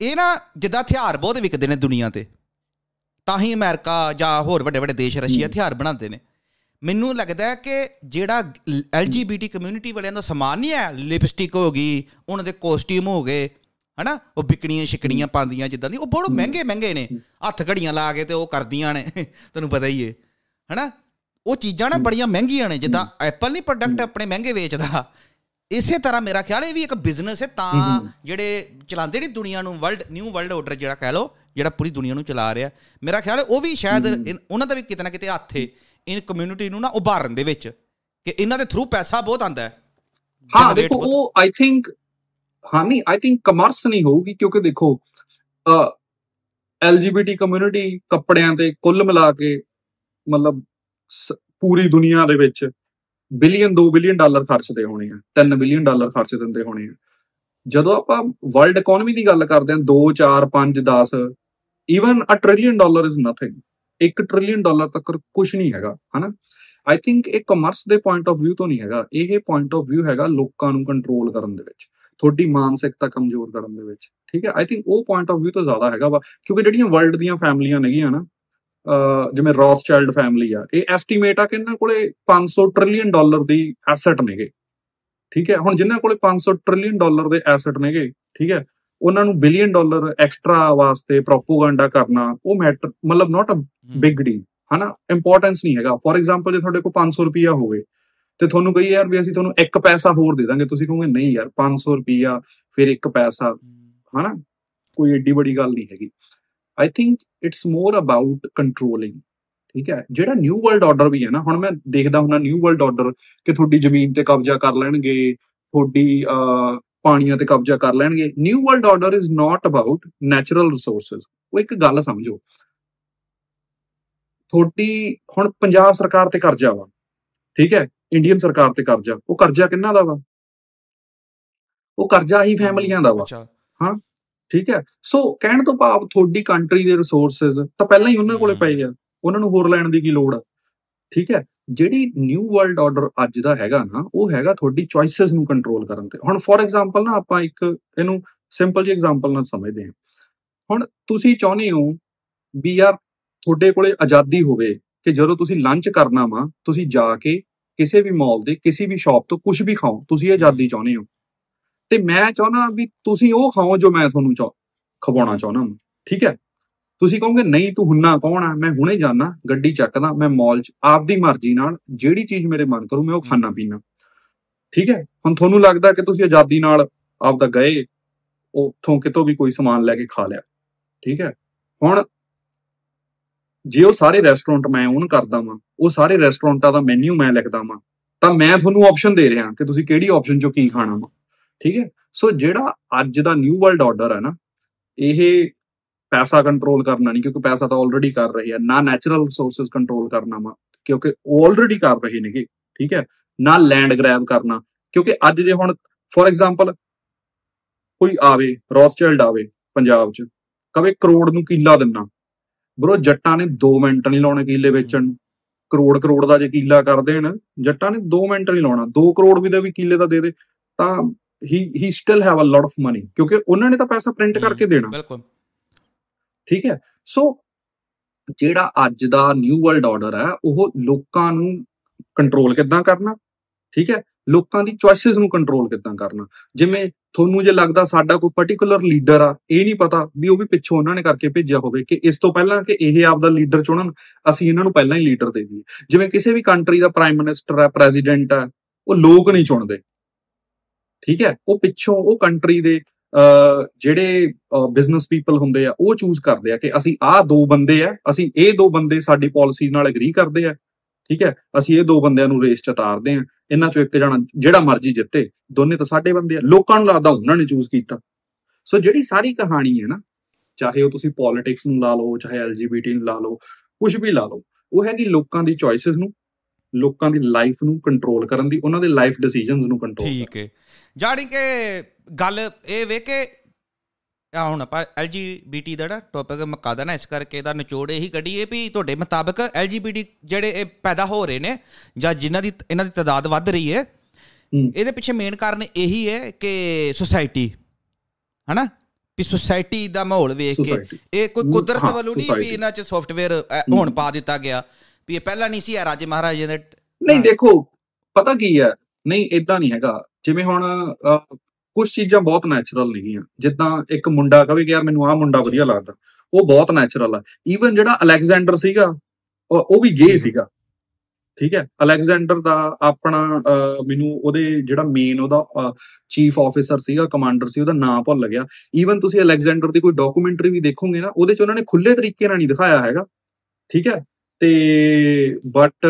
ਇਹ ਨਾ ਜਿੱਦਾਂ ਹਥਿਆਰ ਬਹੁਤ ਵਿਕਦੇ ਨੇ ਦੁਨੀਆ ਤੇ ਤਾਂ ਹੀ ਅਮਰੀਕਾ ਜਾਂ ਹੋਰ ਵੱਡੇ ਵੱਡੇ ਦੇਸ਼ ਰਸ਼ੀਆ। ਹਥਿਆਰ ਬਣਾਉਂਦੇ ਨੇ ਮੈਨੂੰ ਲੱਗਦਾ ਹੈ ਕਿ ਜਿਹੜਾ ਐਲਜੀਬੀਟੀ ਕਮਿਊਨਿਟੀ ਵਾਲਿਆਂ ਦਾ ਸਮਾਨ ਨਹੀਂ ਹੈ ਲਿਪਸਟਿਕ ਹੋ ਗਈ ਉਹਨਾਂ ਦੇ ਕੋਸਟਿਊਮ ਹੋ ਗਏ ਹਨਾ ਉਹ ਬਿਕਣੀਆਂ ਸ਼ਿਕਣੀਆਂ ਪਾਉਂਦੀਆਂ ਜਿੱਦਾਂ ਦੀ ਉਹ ਬਹੁਤ। ਮਹਿੰਗੇ ਮਹਿੰਗੇ ਨੇ। ਹੱਥ ਘੜੀਆਂ ਲਾ ਕੇ ਤੇ ਉਹ ਕਰਦੀਆਂ ਨੇ ਤੈਨੂੰ ਪਤਾ ਹੀ ਏ ਹਨਾ ਉਹ ਚੀਜ਼ਾਂ ਨਾ। ਬੜੀਆਂ ਮਹਿੰਗੀਆਂ ਨੇ ਜਿੱਦਾਂ ਐਪਲ ਨਹੀਂ ਪ੍ਰੋਡਕਟ। ਆਪਣੇ ਮਹਿੰਗੇ ਵੇਚਦਾ ਇਸੇ ਤਰ੍ਹਾਂ ਮੇਰਾ ਖਿਆਲ ਇਹ ਵੀ ਇੱਕ ਬਿਜ਼ਨਸ ਹੈ ਤਾਂ। ਜਿਹੜੇ ਚਲਾਉਂਦੇ ਨੇ ਦੁਨੀਆ ਨੂੰ ਵਰਲਡ ਨਿਊ ਵਰਲਡ ਆਰਡਰ ਜਿਹੜਾ ਕਹਿ ਲਓ ਜਿਹੜਾ ਪੂਰੀ ਦੁਨੀਆ ਨੂੰ ਚਲਾ ਰਿਹਾ। ਮੇਰਾ ਖਿਆਲ ਹੈ ਉਹ ਵੀ ਸ਼ਾਇਦ ਉਹਨਾਂ ਦਾ ਵੀ ਕਿਤੇ ਨਾ ਕਿਤੇ ਹੱਥ ਹੈ ਇਨ ਕਮਿਊਨਿਟੀ ਨੂੰ ਨਾ ਉਭਾਰਨ ਦੇ ਵਿੱਚ ਕਿ ਇਹਨਾਂ ਦੇ ਥਰੂ ਪੈਸਾ ਬਹੁਤ ਆਂਦਾ ਹੈ। ਹਾਂ ਦੇਖੋ ਉਹ ਆਈ ਥਿੰਕ ਹਾਂ ਨਹੀਂ ਆਈ ਥਿੰਕ ਕਮਰਸ ਨਹੀਂ ਹੋਊਗੀ ਕਿਉਂਕਿ ਦੇਖੋ ਅ ਐਲਜੀਬੀਟੀ ਕਮਿਊਨਿਟੀ ਕੱਪੜਿਆਂ ਤੇ ਕੁੱਲ ਮਿਲਾ ਕੇ ਮਤਲਬ ਪੂਰੀ ਦੁਨੀਆ ਦੇ ਵਿੱਚ ਬਿਲੀਅਨ 2 ਬਿਲੀਅਨ ਡਾਲਰ ਖਰਚਦੇ ਹੋਣੇ ਆ 3 ਬਿਲੀਅਨ ਡਾਲਰ ਖਰਚ ਦਿੰਦੇ ਹੋਣੇ ਆ। ਜਦੋਂ ਆਪਾਂ ਵਰਲਡ ਇਕਨੋਮੀ ਦੀ ਗੱਲ ਕਰਦੇ ਹਾਂ 2 4 5 10 even a trillion dollar is nothing 1 trillion dollar ਤੱਕ ਕੁਝ ਨਹੀਂ ਹੈਗਾ, ਹਨਾ? ਆਈ ਥਿੰਕ ਇਹ ਕਮਰਸ ਦੇ ਪੁਆਇੰਟ ਆਫ View ਤੋਂ ਨਹੀਂ ਹੈਗਾ। ਇਹ ਪੁਆਇੰਟ ਆਫ View ਹੈਗਾ ਲੋਕਾਂ ਨੂੰ ਕੰਟਰੋਲ ਕਰਨ ਦੇ ਵਿੱਚ, ਤੁਹਾਡੀ ਮਾਨਸਿਕਤਾ ਕਮਜ਼ੋਰ ਕਰਨ ਦੇ ਵਿੱਚ, ਠੀਕ ਹੈ? ਆਈ ਥਿੰਕ ਉਹ ਪੁਆਇੰਟ ਆਫ View ਤੋਂ ਜ਼ਿਆਦਾ ਹੈਗਾ ਵਾ, ਕਿਉਂਕਿ ਜਿਹੜੀਆਂ ਵਰਲਡ ਦੀਆਂ ਫੈਮਲੀਆਂ ਨੇਗੀਆਂ ਨਾ ਅਹ ਜਿਵੇਂ ਰੌਥਚਾਈਲਡ ਫੈਮਿਲੀ ਆ ਇਹ ਐਸਟੀਮੇਟ ਆ ਕਿ ਇਹਨਾਂ ਕੋਲੇ 500 ਟ੍ਰਿਲੀਅਨ ਡਾਲਰ ਦੀ ਐਸੈਟ ਨੇਗੇ। ਠੀਕ ਹੈ ਹੁਣ ਜਿਨ੍ਹਾਂ ਕੋਲੇ 500 ਟ੍ਰਿਲੀਅਨ ਡਾਲਰ ਦੇ ਐਸੈਟ ਨੇਗੇ ਠੀਕ ਹੈ ਉਹਨਾਂ ਨੂੰ ਬਿਲੀਅਨ ਡਾਲਰ ਐਕਸਟਰਾ ਵਾਸਤੇ ਪ੍ਰੋਪੋਗੈਂਡਾ ਕਰਨਾ ਉਹ ਮੈਟਰ ਮਤਲਬ ਨਾਟ ਅ। ਬਿਗ ਡੀਲ ਹਨਾ ਇੰਪੋਰਟੈਂਸ ਨਹੀਂ ਹੈਗਾ। ਫੋਰ ਐਗਜ਼ਾਮਪਲ ਜੇ ਤੁਹਾਡੇ ਕੋਲ 500 ਰੁਪਿਆ ਹੋਵੇ ਤੇ ਤੁਹਾਨੂੰ ਕਹੀ ਯਾਰ ਵੀ ਅਸੀਂ ਤੁਹਾਨੂੰ ਇੱਕ ਪੈਸਾ ਹੋਰ ਦੇ ਦਾਂਗੇ ਤੁਸੀਂ ਕਹੋਗੇ ਨਹੀਂ ਯਾਰ 500 ਰੁਪਿਆ ਫਿਰ ਇੱਕ ਪੈਸਾ ਹਨਾ ਕੋਈ ਏਡੀ ਬੜੀ ਗੱਲ ਨਹੀਂ ਹੈਗੀ। I think it's more about controlling ਠੀਕ ਹੈ? ਜਿਹੜਾ ਨਿਊ ਵਰਲਡ ਆਰਡਰ ਵੀ ਹੈ ਨਾ ਹੁਣ ਮੈਂ ਦੇਖਦਾ ਹੁੰਦਾ ਨਿਊ ਵਰਲਡ ਆਰਡਰ ਕਿ ਤੁਹਾਡੀ ਜ਼ਮੀਨ ਤੇ ਕਬਜ਼ਾ ਕਰ ਲੈਣਗੇ ਤੁਹਾਡੀ ਪਾਣੀਆਂ ਤੇ ਕਬਜ਼ਾ ਕਰ ਲੈਣਗੇ। New world order is not about natural resources ਉਹ ਇੱਕ ਗੱਲ ਸਮਝੋ। ਤੁਹਾਡੀ ਹੁਣ ਪੰਜਾਬ ਸਰਕਾਰ ਤੇ ਕਰਜ਼ਾ ਵਾ। ਠੀਕ ਹੈ? ਇੰਡੀਅਨ ਸਰਕਾਰ ਤੇ ਕਰਜ਼ਾ। ਉਹ ਕਰਜ਼ਾ ਕਿੰਨਾ ਦਾ ਵਾ? ਉਹ ਕਰਜ਼ਾ ਹੀ ਫੈਮਲੀਆਂ ਦਾ ਵਾ। ਅੱਛਾ। ਠੀਕ ਹੈ? ਸੋ ਕਹਿਣ ਤੋਂ ਭਾਵ ਤੁਹਾਡੀ ਕੰਟਰੀ ਦੇ ਰਿਸੋਰਸਸ ਤਾਂ ਪਹਿਲਾਂ ਹੀ ਉਹਨਾਂ ਕੋਲੇ ਪਏ ਆ। ਉਹਨਾਂ ਨੂੰ ਹੋਰ ਲੈਣ ਦੀ ਕੀ ਲੋੜ ਆ? ਠੀਕ ਹੈ? ਜਿਹੜੀ ਨਿਊ ਵਰਲਡ ਆਰਡਰ ਅੱਜ ਦਾ ਹੈਗਾ ਨਾ ਉਹ ਹੈਗਾ ਤੁਹਾਡੀ ਚੋਇਸਸ ਨੂੰ ਕੰਟਰੋਲ ਕਰਨ ਤੇ। ਹੁਣ ਫੋਰ ਐਗਜ਼ਾਮਪਲ ਨਾ ਆਪਾਂ ਇੱਕ ਇਹਨੂੰ ਸਿੰਪਲ ਜਿਹੀ ਐਗਜ਼ਾਮਪਲ ਨਾਲ ਸਮਝਦੇ ਹਾਂ। ਹੁਣ ਤੁਸੀਂ ਚਾਹੁੰਦੇ ਹੋ ਵੀ ਯਾਰ ਤੁਹਾਡੇ ਕੋਲੇ ਆਜ਼ਾਦੀ ਹੋਵੇ ਕਿ ਜਦੋਂ ਤੁਸੀਂ ਲੰਚ ਕਰਨਾ ਵਾ ਤੁਸੀਂ ਜਾ ਕੇ ਕਿਸੇ ਵੀ ਮਾਲ ਦੇ ਕਿਸੇ ਵੀ ਸ਼ਾਪ ਤੋਂ ਕੁਝ ਵੀ ਖਾਓ ਤੁਸੀਂ ਆਜ਼ਾਦੀ ਚਾਹੁੰਦੇ ਹੋ। ਤੇ ਮੈਂ ਚਾਹੁੰਦਾ ਵੀ ਤੁਸੀਂ ਉਹ ਖਾਓ ਜੋ ਮੈਂ ਤੁਹਾਨੂੰ ਚਾਹ ਖਵਾਉਣਾ ਚਾਹੁੰਦਾ ਹਾਂ ਠੀਕ ਹੈ? ਤੁਸੀਂ ਕਹੋਗੇ ਨਹੀਂ ਤੂੰ ਹੁੰਨਾ ਕੌਣ ਆ? ਮੈਂ ਹੁਣੇ ਜਾਣਾ ਗੱਡੀ ਚੱਕਦਾ ਮੈਂ ਮਾਲ 'ਚ ਆਪਦੀ ਮਰਜ਼ੀ ਨਾਲ ਜਿਹੜੀ ਚੀਜ਼ ਮੇਰੇ ਮਨ ਕਰੂ ਮੈਂ ਉਹ ਖਾਣਾ ਪੀਣਾ ਠੀਕ ਹੈ? ਹੁਣ ਤੁਹਾਨੂੰ ਲੱਗਦਾ ਕਿ ਤੁਸੀਂ ਆਜ਼ਾਦੀ ਨਾਲ ਆਪਦਾ ਗਏ ਉੱਥੋਂ ਕਿਤੋਂ ਵੀ ਕੋਈ ਸਮਾਨ ਲੈ ਕੇ ਖਾ ਲਿਆ ਠੀਕ ਹੈ? ਹੁਣ ਜੇ ਉਹ ਸਾਰੇ ਰੈਸਟੋਰੈਂਟ ਮੈਂ ਓਨ ਕਰਦਾ ਵਾਂ ਉਹ ਸਾਰੇ ਰੈਸਟੋਰੈਂਟਾਂ ਦਾ ਮੈਨੂ ਮੈਂ ਲਿਖਦਾ ਵਾਂ ਤਾਂ ਮੈਂ ਤੁਹਾਨੂੰ ਆਪਸ਼ਨ ਦੇ ਰਿਹਾ ਕਿ ਤੁਸੀਂ ਕਿਹੜੀ ਆਪਸ਼ਨ ਚੋਂ ਕੀ ਖਾਣਾ ਵਾ। ਠੀਕ ਹੈ? ਸੋ ਜਿਹੜਾ ਅੱਜ ਦਾ ਨਿਊ ਵਰਲਡ ਆਰਡਰ ਹੈ ਨਾ ਇਹ ਪੈਸਾ ਕੰਟਰੋਲ ਕਰਨਾ ਨਹੀਂ ਕਿਉਂਕਿ ਪੈਸਾ ਤਾਂ ਆਲਰੇਡੀ ਕਰ ਰਹੇ ਆ। ਨਾ ਨੈਚੁਰਲ ਰਿਸੋਰਸਸ ਕੰਟਰੋਲ ਕਰਨਾ ਵਾ ਕਿਉਂਕਿ ਉਹ ਆਲਰੇਡੀ ਕਰ ਰਹੇ ਨੇਗੇ ਠੀਕ ਹੈ? ਨਾ ਲੈਂਡ ਗ੍ਰੈਬ ਕਰਨਾ ਕਿਉਂਕਿ ਅੱਜ ਜੇ ਹੁਣ ਫੋਰ ਐਗਜ਼ਾਮਪਲ ਕੋਈ ਆਵੇ ਰੌਸਚਾਈਲਡ ਆਵੇ ਪੰਜਾਬ 'ਚ ਕਵੇ ਕਰੋੜ ਨੂੰ ਕਿੱਲਾ ਦਿੰਨਾ ਬ్రో ਜੱਟਾਂ ਨੇ 2 ਮਿੰਟ ਨਹੀਂ ਲਾਉਣੇ ਕਿੱਲੇ ਵੇਚਣ। ਨੂੰ। ਕਰੋੜ ਕਰੋੜ ਦਾ ਜੇ ਕਿੱਲਾ ਕਰ ਦੇਣ ਜੱਟਾਂ ਨੇ 2 ਮਿੰਟ ਨਹੀਂ ਲਾਉਣਾ। 2 ਕਰੋੜ ਵੀ ਦਾ ਵੀ ਕਿੱਲੇ ਦਾ ਦੇ ਦੇ। ਤਾਂ ਹੀ ਹੀ still have a lot of money ਕਿਉਂਕਿ ਉਹਨਾਂ ਨੇ ਤਾਂ ਪੈਸਾ ਪ੍ਰਿੰਟ ਕਰਕੇ ਦੇਣਾ ਬਿਲਕੁਲ ਠੀਕ ਹੈ ਸੋ ਜਿਹੜਾ ਅੱਜ ਦਾ ਨਿਊ ਵਰਲਡ ਆਰਡਰ ਹੈ ਉਹ ਲੋਕਾਂ ਨੂੰ ਕੰਟਰੋਲ ਕਿੱਦਾਂ ਕਰਨਾ ਠੀਕ ਹੈ ਲੋਕਾਂ ਦੀ ਚੋਇਸਸ ਨੂੰ ਕੰਟਰੋਲ ਕਿੱਦਾਂ ਕਰਨਾ ਜਿਵੇਂ ਤੁਹਾਨੂੰ ਜੇ ਲੱਗਦਾ ਸਾਡਾ ਕੋਈ ਪਾਰਟਿਕੂਲਰ ਲੀਡਰ ਆ ਇਹ ਨਹੀਂ ਪਤਾ ਵੀ ਉਹ ਵੀ ਪਿੱਛੋਂ ਉਹਨਾਂ ਨੇ ਕਰਕੇ ਭੇਜਿਆ ਹੋਵੇ ਕਿ ਇਸ ਤੋਂ ਪਹਿਲਾਂ ਕਿ ਇਹ ਆਪਦਾ ਲੀਡਰ ਚੁਣਨ ਅਸੀਂ ਇਹਨਾਂ ਨੂੰ ਪਹਿਲਾਂ ਹੀ ਲੀਡਰ ਦੇ ਦਈਏ ਜਿਵੇਂ ਕਿਸੇ ਵੀ ਕੰਟਰੀ ਦਾ ਪ੍ਰਾਈਮ ਮਿਨਿਸਟਰ ਹੈ ਪ੍ਰੈਜ਼ੀਡੈਂਟ ਹੈ ਉਹ ਲੋਕ ਨਹੀਂ ਚੁਣਦੇ ਠੀਕ ਹੈ ਉਹ ਪਿੱਛੋਂ ਉਹ ਕੰਟਰੀ ਦੇ ਅਹ, ਜਿਹੜੇ ਬਿਜ਼ਨਸ ਪੀਪਲ ਹੁੰਦੇ ਆ ਉਹ ਚੂਜ਼ ਕਰਦੇ ਆ ਕਿ ਅਸੀਂ ਆਹ ਦੋ ਬੰਦੇ ਆ ਅਸੀਂ ਇਹ ਦੋ ਬੰਦੇ ਸਾਡੀ ਪਾਲਿਸੀ ਨਾਲ ਐਗਰੀ ਕਰਦੇ ਆ ਠੀਕ ਹੈ ਅਸੀਂ ਇਹ ਦੋ ਬੰਦਿਆਂ ਨੂੰ ਰੇਸ ਚ ਉਤਾਰਦੇ ਆ ਇਹਨਾਂ ਚੋਂ ਇੱਕ ਜਣਾ ਜਿਹੜਾ ਮਰਜ਼ੀ ਜਿੱਤੇ ਦੋਨੇ ਤਾਂ ਸਾਡੇ ਬੰਦੇ ਆ ਲੋਕਾਂ ਨੂੰ ਲੱਗਦਾ ਉਹਨਾਂ ਨੇ ਚੂਜ਼ ਕੀਤਾ। ਸੋ ਜਿਹੜੀ ਸਾਰੀ ਕਹਾਣੀ ਹੈ ਨਾ ਚਾਹੇ ਉਹ ਤੁਸੀਂ ਪੋਲਿਟਿਕਸ ਨੂੰ ਲਾ ਲਓ ਚਾਹੇ ਐਲਜੀਬੀਟੀ ਨੂੰ ਲਾ ਲਓ ਕੁਝ ਵੀ ਲਾ ਲਓ ਉਹ ਹੈਗੀ ਲੋਕਾਂ ਦੀ ਚੋਇਸਸ ਨੂੰ ਲੋਕਾਂ ਦੀ ਲਾਈਫ ਨੂੰ ਕੰਟਰੋਲ ਕਰਨ ਦੀ ਉਹਨਾਂ ਦੇ ਲਾਈਫ ਡਿਸੀਜਨਸ ਨੂੰ ਕੰਟਰੋਲ ਠੀਕ ਹੈ ਜਾਣੀ ਕਿ ਗੱਲ ਇਹ ਵੇ ਕਿ ਆ ਹੁਣ ਆਪਾਂ ਐਲਜੀਬੀਟੀ ਦਾ ਨਾ ਟੌਪਿਕ ਮੁਕਾ ਦੇਣਾ ਇਸ ਕਰਕੇ ਇਹਦਾ ਨਿਚੋੜ ਇਹੀ ਕੱਢੀਏ ਵੀ ਤੁਹਾਡੇ ਮੁਤਾਬਕ ਐਲਜੀਬੀਟੀ ਜਿਹੜੇ ਇਹ ਪੈਦਾ ਹੋ ਰਹੇ ਨੇ ਜਾਂ ਜਿਨ੍ਹਾਂ ਦੀ ਇਹਨਾਂ ਦੀ ਤਾਦਾਦ ਵੱਧ ਰਹੀ ਹੈ। ਇਹਦੇ ਪਿੱਛੇ ਮੇਨ ਕਾਰਨ ਇਹੀ ਹੈ ਕਿ ਸੁਸਾਇਟੀ ਹਨਾ ਵੀ ਸੁਸਾਇਟੀ ਦਾ ਮਾਹੌਲ ਵੇਖ ਕੇ। ਇਹ ਕੋਈ ਕੁਦਰਤ ਵੱਲੋਂ ਨਹੀਂ ਵੀ। ਇਹਨਾਂ 'ਚ ਸੌਫਟਵੇਅਰ ਹੁਣ ਪਾ ਦਿੱਤਾ ਗਿਆ ਵੀ ਇਹ ਪਹਿਲਾਂ ਨਹੀਂ ਸੀ ਇਹ ਰਾਜੇ ਮਹਾਰਾਜੇ ਦੇ ਨਹੀਂ। ਦੇਖੋ ਪਤਾ ਕੀ ਹੈ? ਨਹੀਂ ਇਦਾਂ ਨਹੀਂ ਹੈਗਾ। ਜਿਵੇਂ ਹੁਣ ਕੁਝ ਚੀਜ਼ਾਂ ਬਹੁਤ ਨੈਚੁਰਲ ਨੇਗੀਆਂ। ਜਿੱਦਾਂ ਇੱਕ ਮੁੰਡਾ ਕਵੇ ਕਿ ਯਾਰ ਮੈਨੂੰ ਆਹ ਮੁੰਡਾ ਵਧੀਆ ਲੱਗਦਾ। ਉਹ ਬਹੁਤ ਨੈਚੁਰਲ ਆ। ਈਵਨ ਜਿਹੜਾ ਅਲੈਗਜ਼ੈਂਡਰ ਸੀਗਾ ਉਹ ਵੀ ਗੇ ਸੀਗਾ। ਠੀਕ ਹੈ? ਅਲੈਗਜ਼ੈਂਡਰ ਦਾ ਆਪਣਾ ਮੈਨੂੰ ਉਹਦੇ ਜਿਹੜਾ ਮੇਨ ਉਹਦਾ ਚੀਫ ਆਫੀਸਰ ਸੀਗਾ ਕਮਾਂਡਰ ਸੀ ਉਹਦਾ ਨਾਮ ਭੁੱਲ ਗਿਆ। ਈਵਨ ਤੁਸੀਂ ਅਲੈਗਜ਼ੈਂਡਰ ਦੀ ਕੋਈ ਡਾਕੂਮੈਂਟਰੀ ਵੀ ਦੇਖੋਗੇ ਨਾ ਉਹਦੇ ਚ ਉਹਨਾਂ ਨੇ ਖੁੱਲੇ ਤਰੀਕੇ ਨਾਲ ਨਹੀਂ ਦਿਖਾਇਆ ਹੈਗਾ। ਠੀਕ ਹੈ? ਤੇ ਬਟ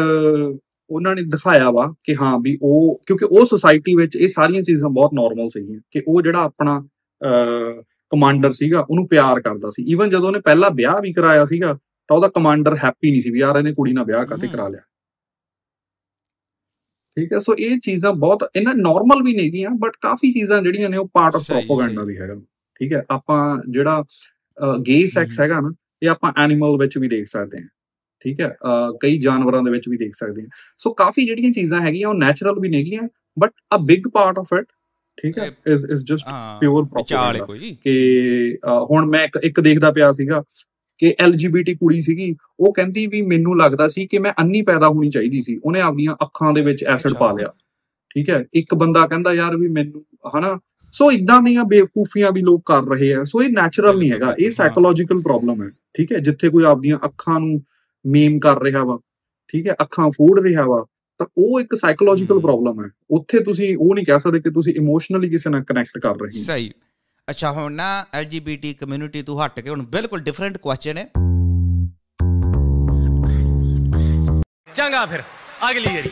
ਉਹਨਾਂ ਨੇ ਦਿਖਾਇਆ ਵਾ ਕਿ ਹਾਂ ਵੀ ਉਹ ਕਿਉਂਕਿ ਉਹ ਸੁਸਾਇਟੀ ਵਿੱਚ ਇਹ ਸਾਰੀਆਂ ਚੀਜ਼ਾਂ ਬਹੁਤ ਨਾਰਮਲ ਸੀਗੀਆਂ ਕਿ ਉਹ ਜਿਹੜਾ ਆਪਣਾ ਕਮਾਂਡਰ ਸੀਗਾ ਉਹਨੂੰ ਪਿਆਰ ਕਰਦਾ ਸੀ ਈਵਨ ਜਦੋਂ ਉਹਨੇ ਪਹਿਲਾ ਵਿਆਹ ਵੀ ਕਰਾਇਆ ਸੀਗਾ ਤਾਂ ਉਹਦਾ ਕਮਾਂਡਰ ਹੈਪੀ ਨਹੀਂ ਸੀ ਵੀ ਯਾਰ ਇਹਨੇ ਕੁੜੀ ਨਾਲ ਵਿਆਹ ਕਾਤੇ। ਕਰਾ ਲਿਆ ਠੀਕ ਹੈ ਸੋ ਇਹ ਚੀਜ਼ਾਂ ਬਹੁਤ ਇਹਨਾਂ ਨਾਰਮਲ ਵੀ ਨੇਗੀਆਂ ਬਟ ਕਾਫੀ ਚੀਜ਼ਾਂ ਜਿਹੜੀਆਂ ਨੇ ਉਹ ਪਾਰਟ ਆਫ ਪ੍ਰੋਪਗੈਂਡਾ। ਵੀ ਹੈਗਾ ਠੀਕ ਹੈ ਆਪਾਂ ਜਿਹੜਾ ਗੇ ਸੈਕਸ। ਹੈਗਾ ਨਾ ਇਹ ਆਪਾਂ ਐਨੀਮਲ ਵਿੱਚ ਵੀ ਦੇਖ ਸਕਦੇ ਹਾਂ ਠੀਕ ਹੈ ਕਈ ਜਾਨਵਰਾਂ ਦੇ ਵਿੱਚ ਵੀ ਦੇਖ ਸਕਦੇ ਹਾਂ। ਸੋ ਕਾਫੀ ਜਿਹੜੀਆਂ ਚੀਜ਼ਾਂ ਹੈਗੀਆਂ ਉਹ ਨੈਚੁਰਲ ਵੀ ਨੇਗੀਆਂ but a big part of it ਠੀਕ ਹੈ ਇਜ਼ ਇਜ਼ ਜਸਟ propaganda। ਕੋਈ। ਕਿ ਹੁਣ ਮੈਂ ਇੱਕ ਇੱਕ ਦੇਖਦਾ ਪਿਆ ਸੀਗਾ ਕਿ ਐਲਜੀਬੀਟੀ ਕੁੜੀ ਸੀਗੀ ਉਹ ਕਹਿੰਦੀ ਵੀ ਮੈਨੂੰ ਲੱਗਦਾ ਸੀ ਕਿ ਮੈਂ ਅੰਨੀ ਪੈਦਾ ਹੋਣੀ ਚਾਹੀਦੀ ਸੀ। ਉਹਨੇ ਆਪਣੀਆਂ ਅੱਖਾਂ ਦੇ ਵਿੱਚ ਐਸਿਡ। ਪਾ ਲਿਆ। ਠੀਕ ਹੈ ਇੱਕ ਬੰਦਾ ਕਹਿੰਦਾ ਯਾਰ ਵੀ ਮੈਨੂੰ ਹਨਾ? ਸੋ ਇਦਾਂ ਦੀਆਂ ਬੇਵਕੂਫੀਆਂ ਵੀ ਲੋਕ ਕਰ ਰਹੇ ਆ। ਸੋ ਇਹ ਨੈਚੁਰਲ ਨਹੀਂ ਹੈਗਾ ਇਹ। ਸਾਈਕੋਲੋਜੀਕਲ ਪ੍ਰੋਬਲਮ ਹੈ। ਠੀਕ ਹੈ ਜਿੱਥੇ ਕੋਈ ਆਪਣੀਆਂ ਅੱਖਾਂ ਨੂੰ ਮੀਮ ਕਰ ਰਿਹਾ ਵਾ ਠੀਕ ਹੈ ਅੱਖਾਂ ਫੋੜ ਰਿਹਾ ਵਾ ਤਾਂ ਉਹ ਇੱਕ ਸਾਈਕੋਲੋਜੀਕਲ ਪ੍ਰੋਬਲਮ ਹੈ। ਉੱਥੇ ਤੁਸੀਂ ਉਹ ਨਹੀਂ ਕਹਿ ਸਕਦੇ ਕਿ ਤੁਸੀਂ ਇਮੋਸ਼ਨਲੀ ਕਿਸੇ ਨਾਲ ਕਨੈਕਟ ਕਰ ਰਹੇ ਹੋ। ਸਹੀ। ਅੱਛਾ ਹੁਣ ਨਾ ਐਲਜੀਬੀਟੀ ਕਮਿਊਨਿਟੀ ਤੋਂ ਹਟ ਕੇ ਹੁਣ ਬਿਲਕੁਲ ਡਿਫਰੈਂਟ ਕੁਐਸਚਨ ਹੈ ਚੰਗਾ ਫਿਰ ਅਗਲੀ ਵਾਰੀ।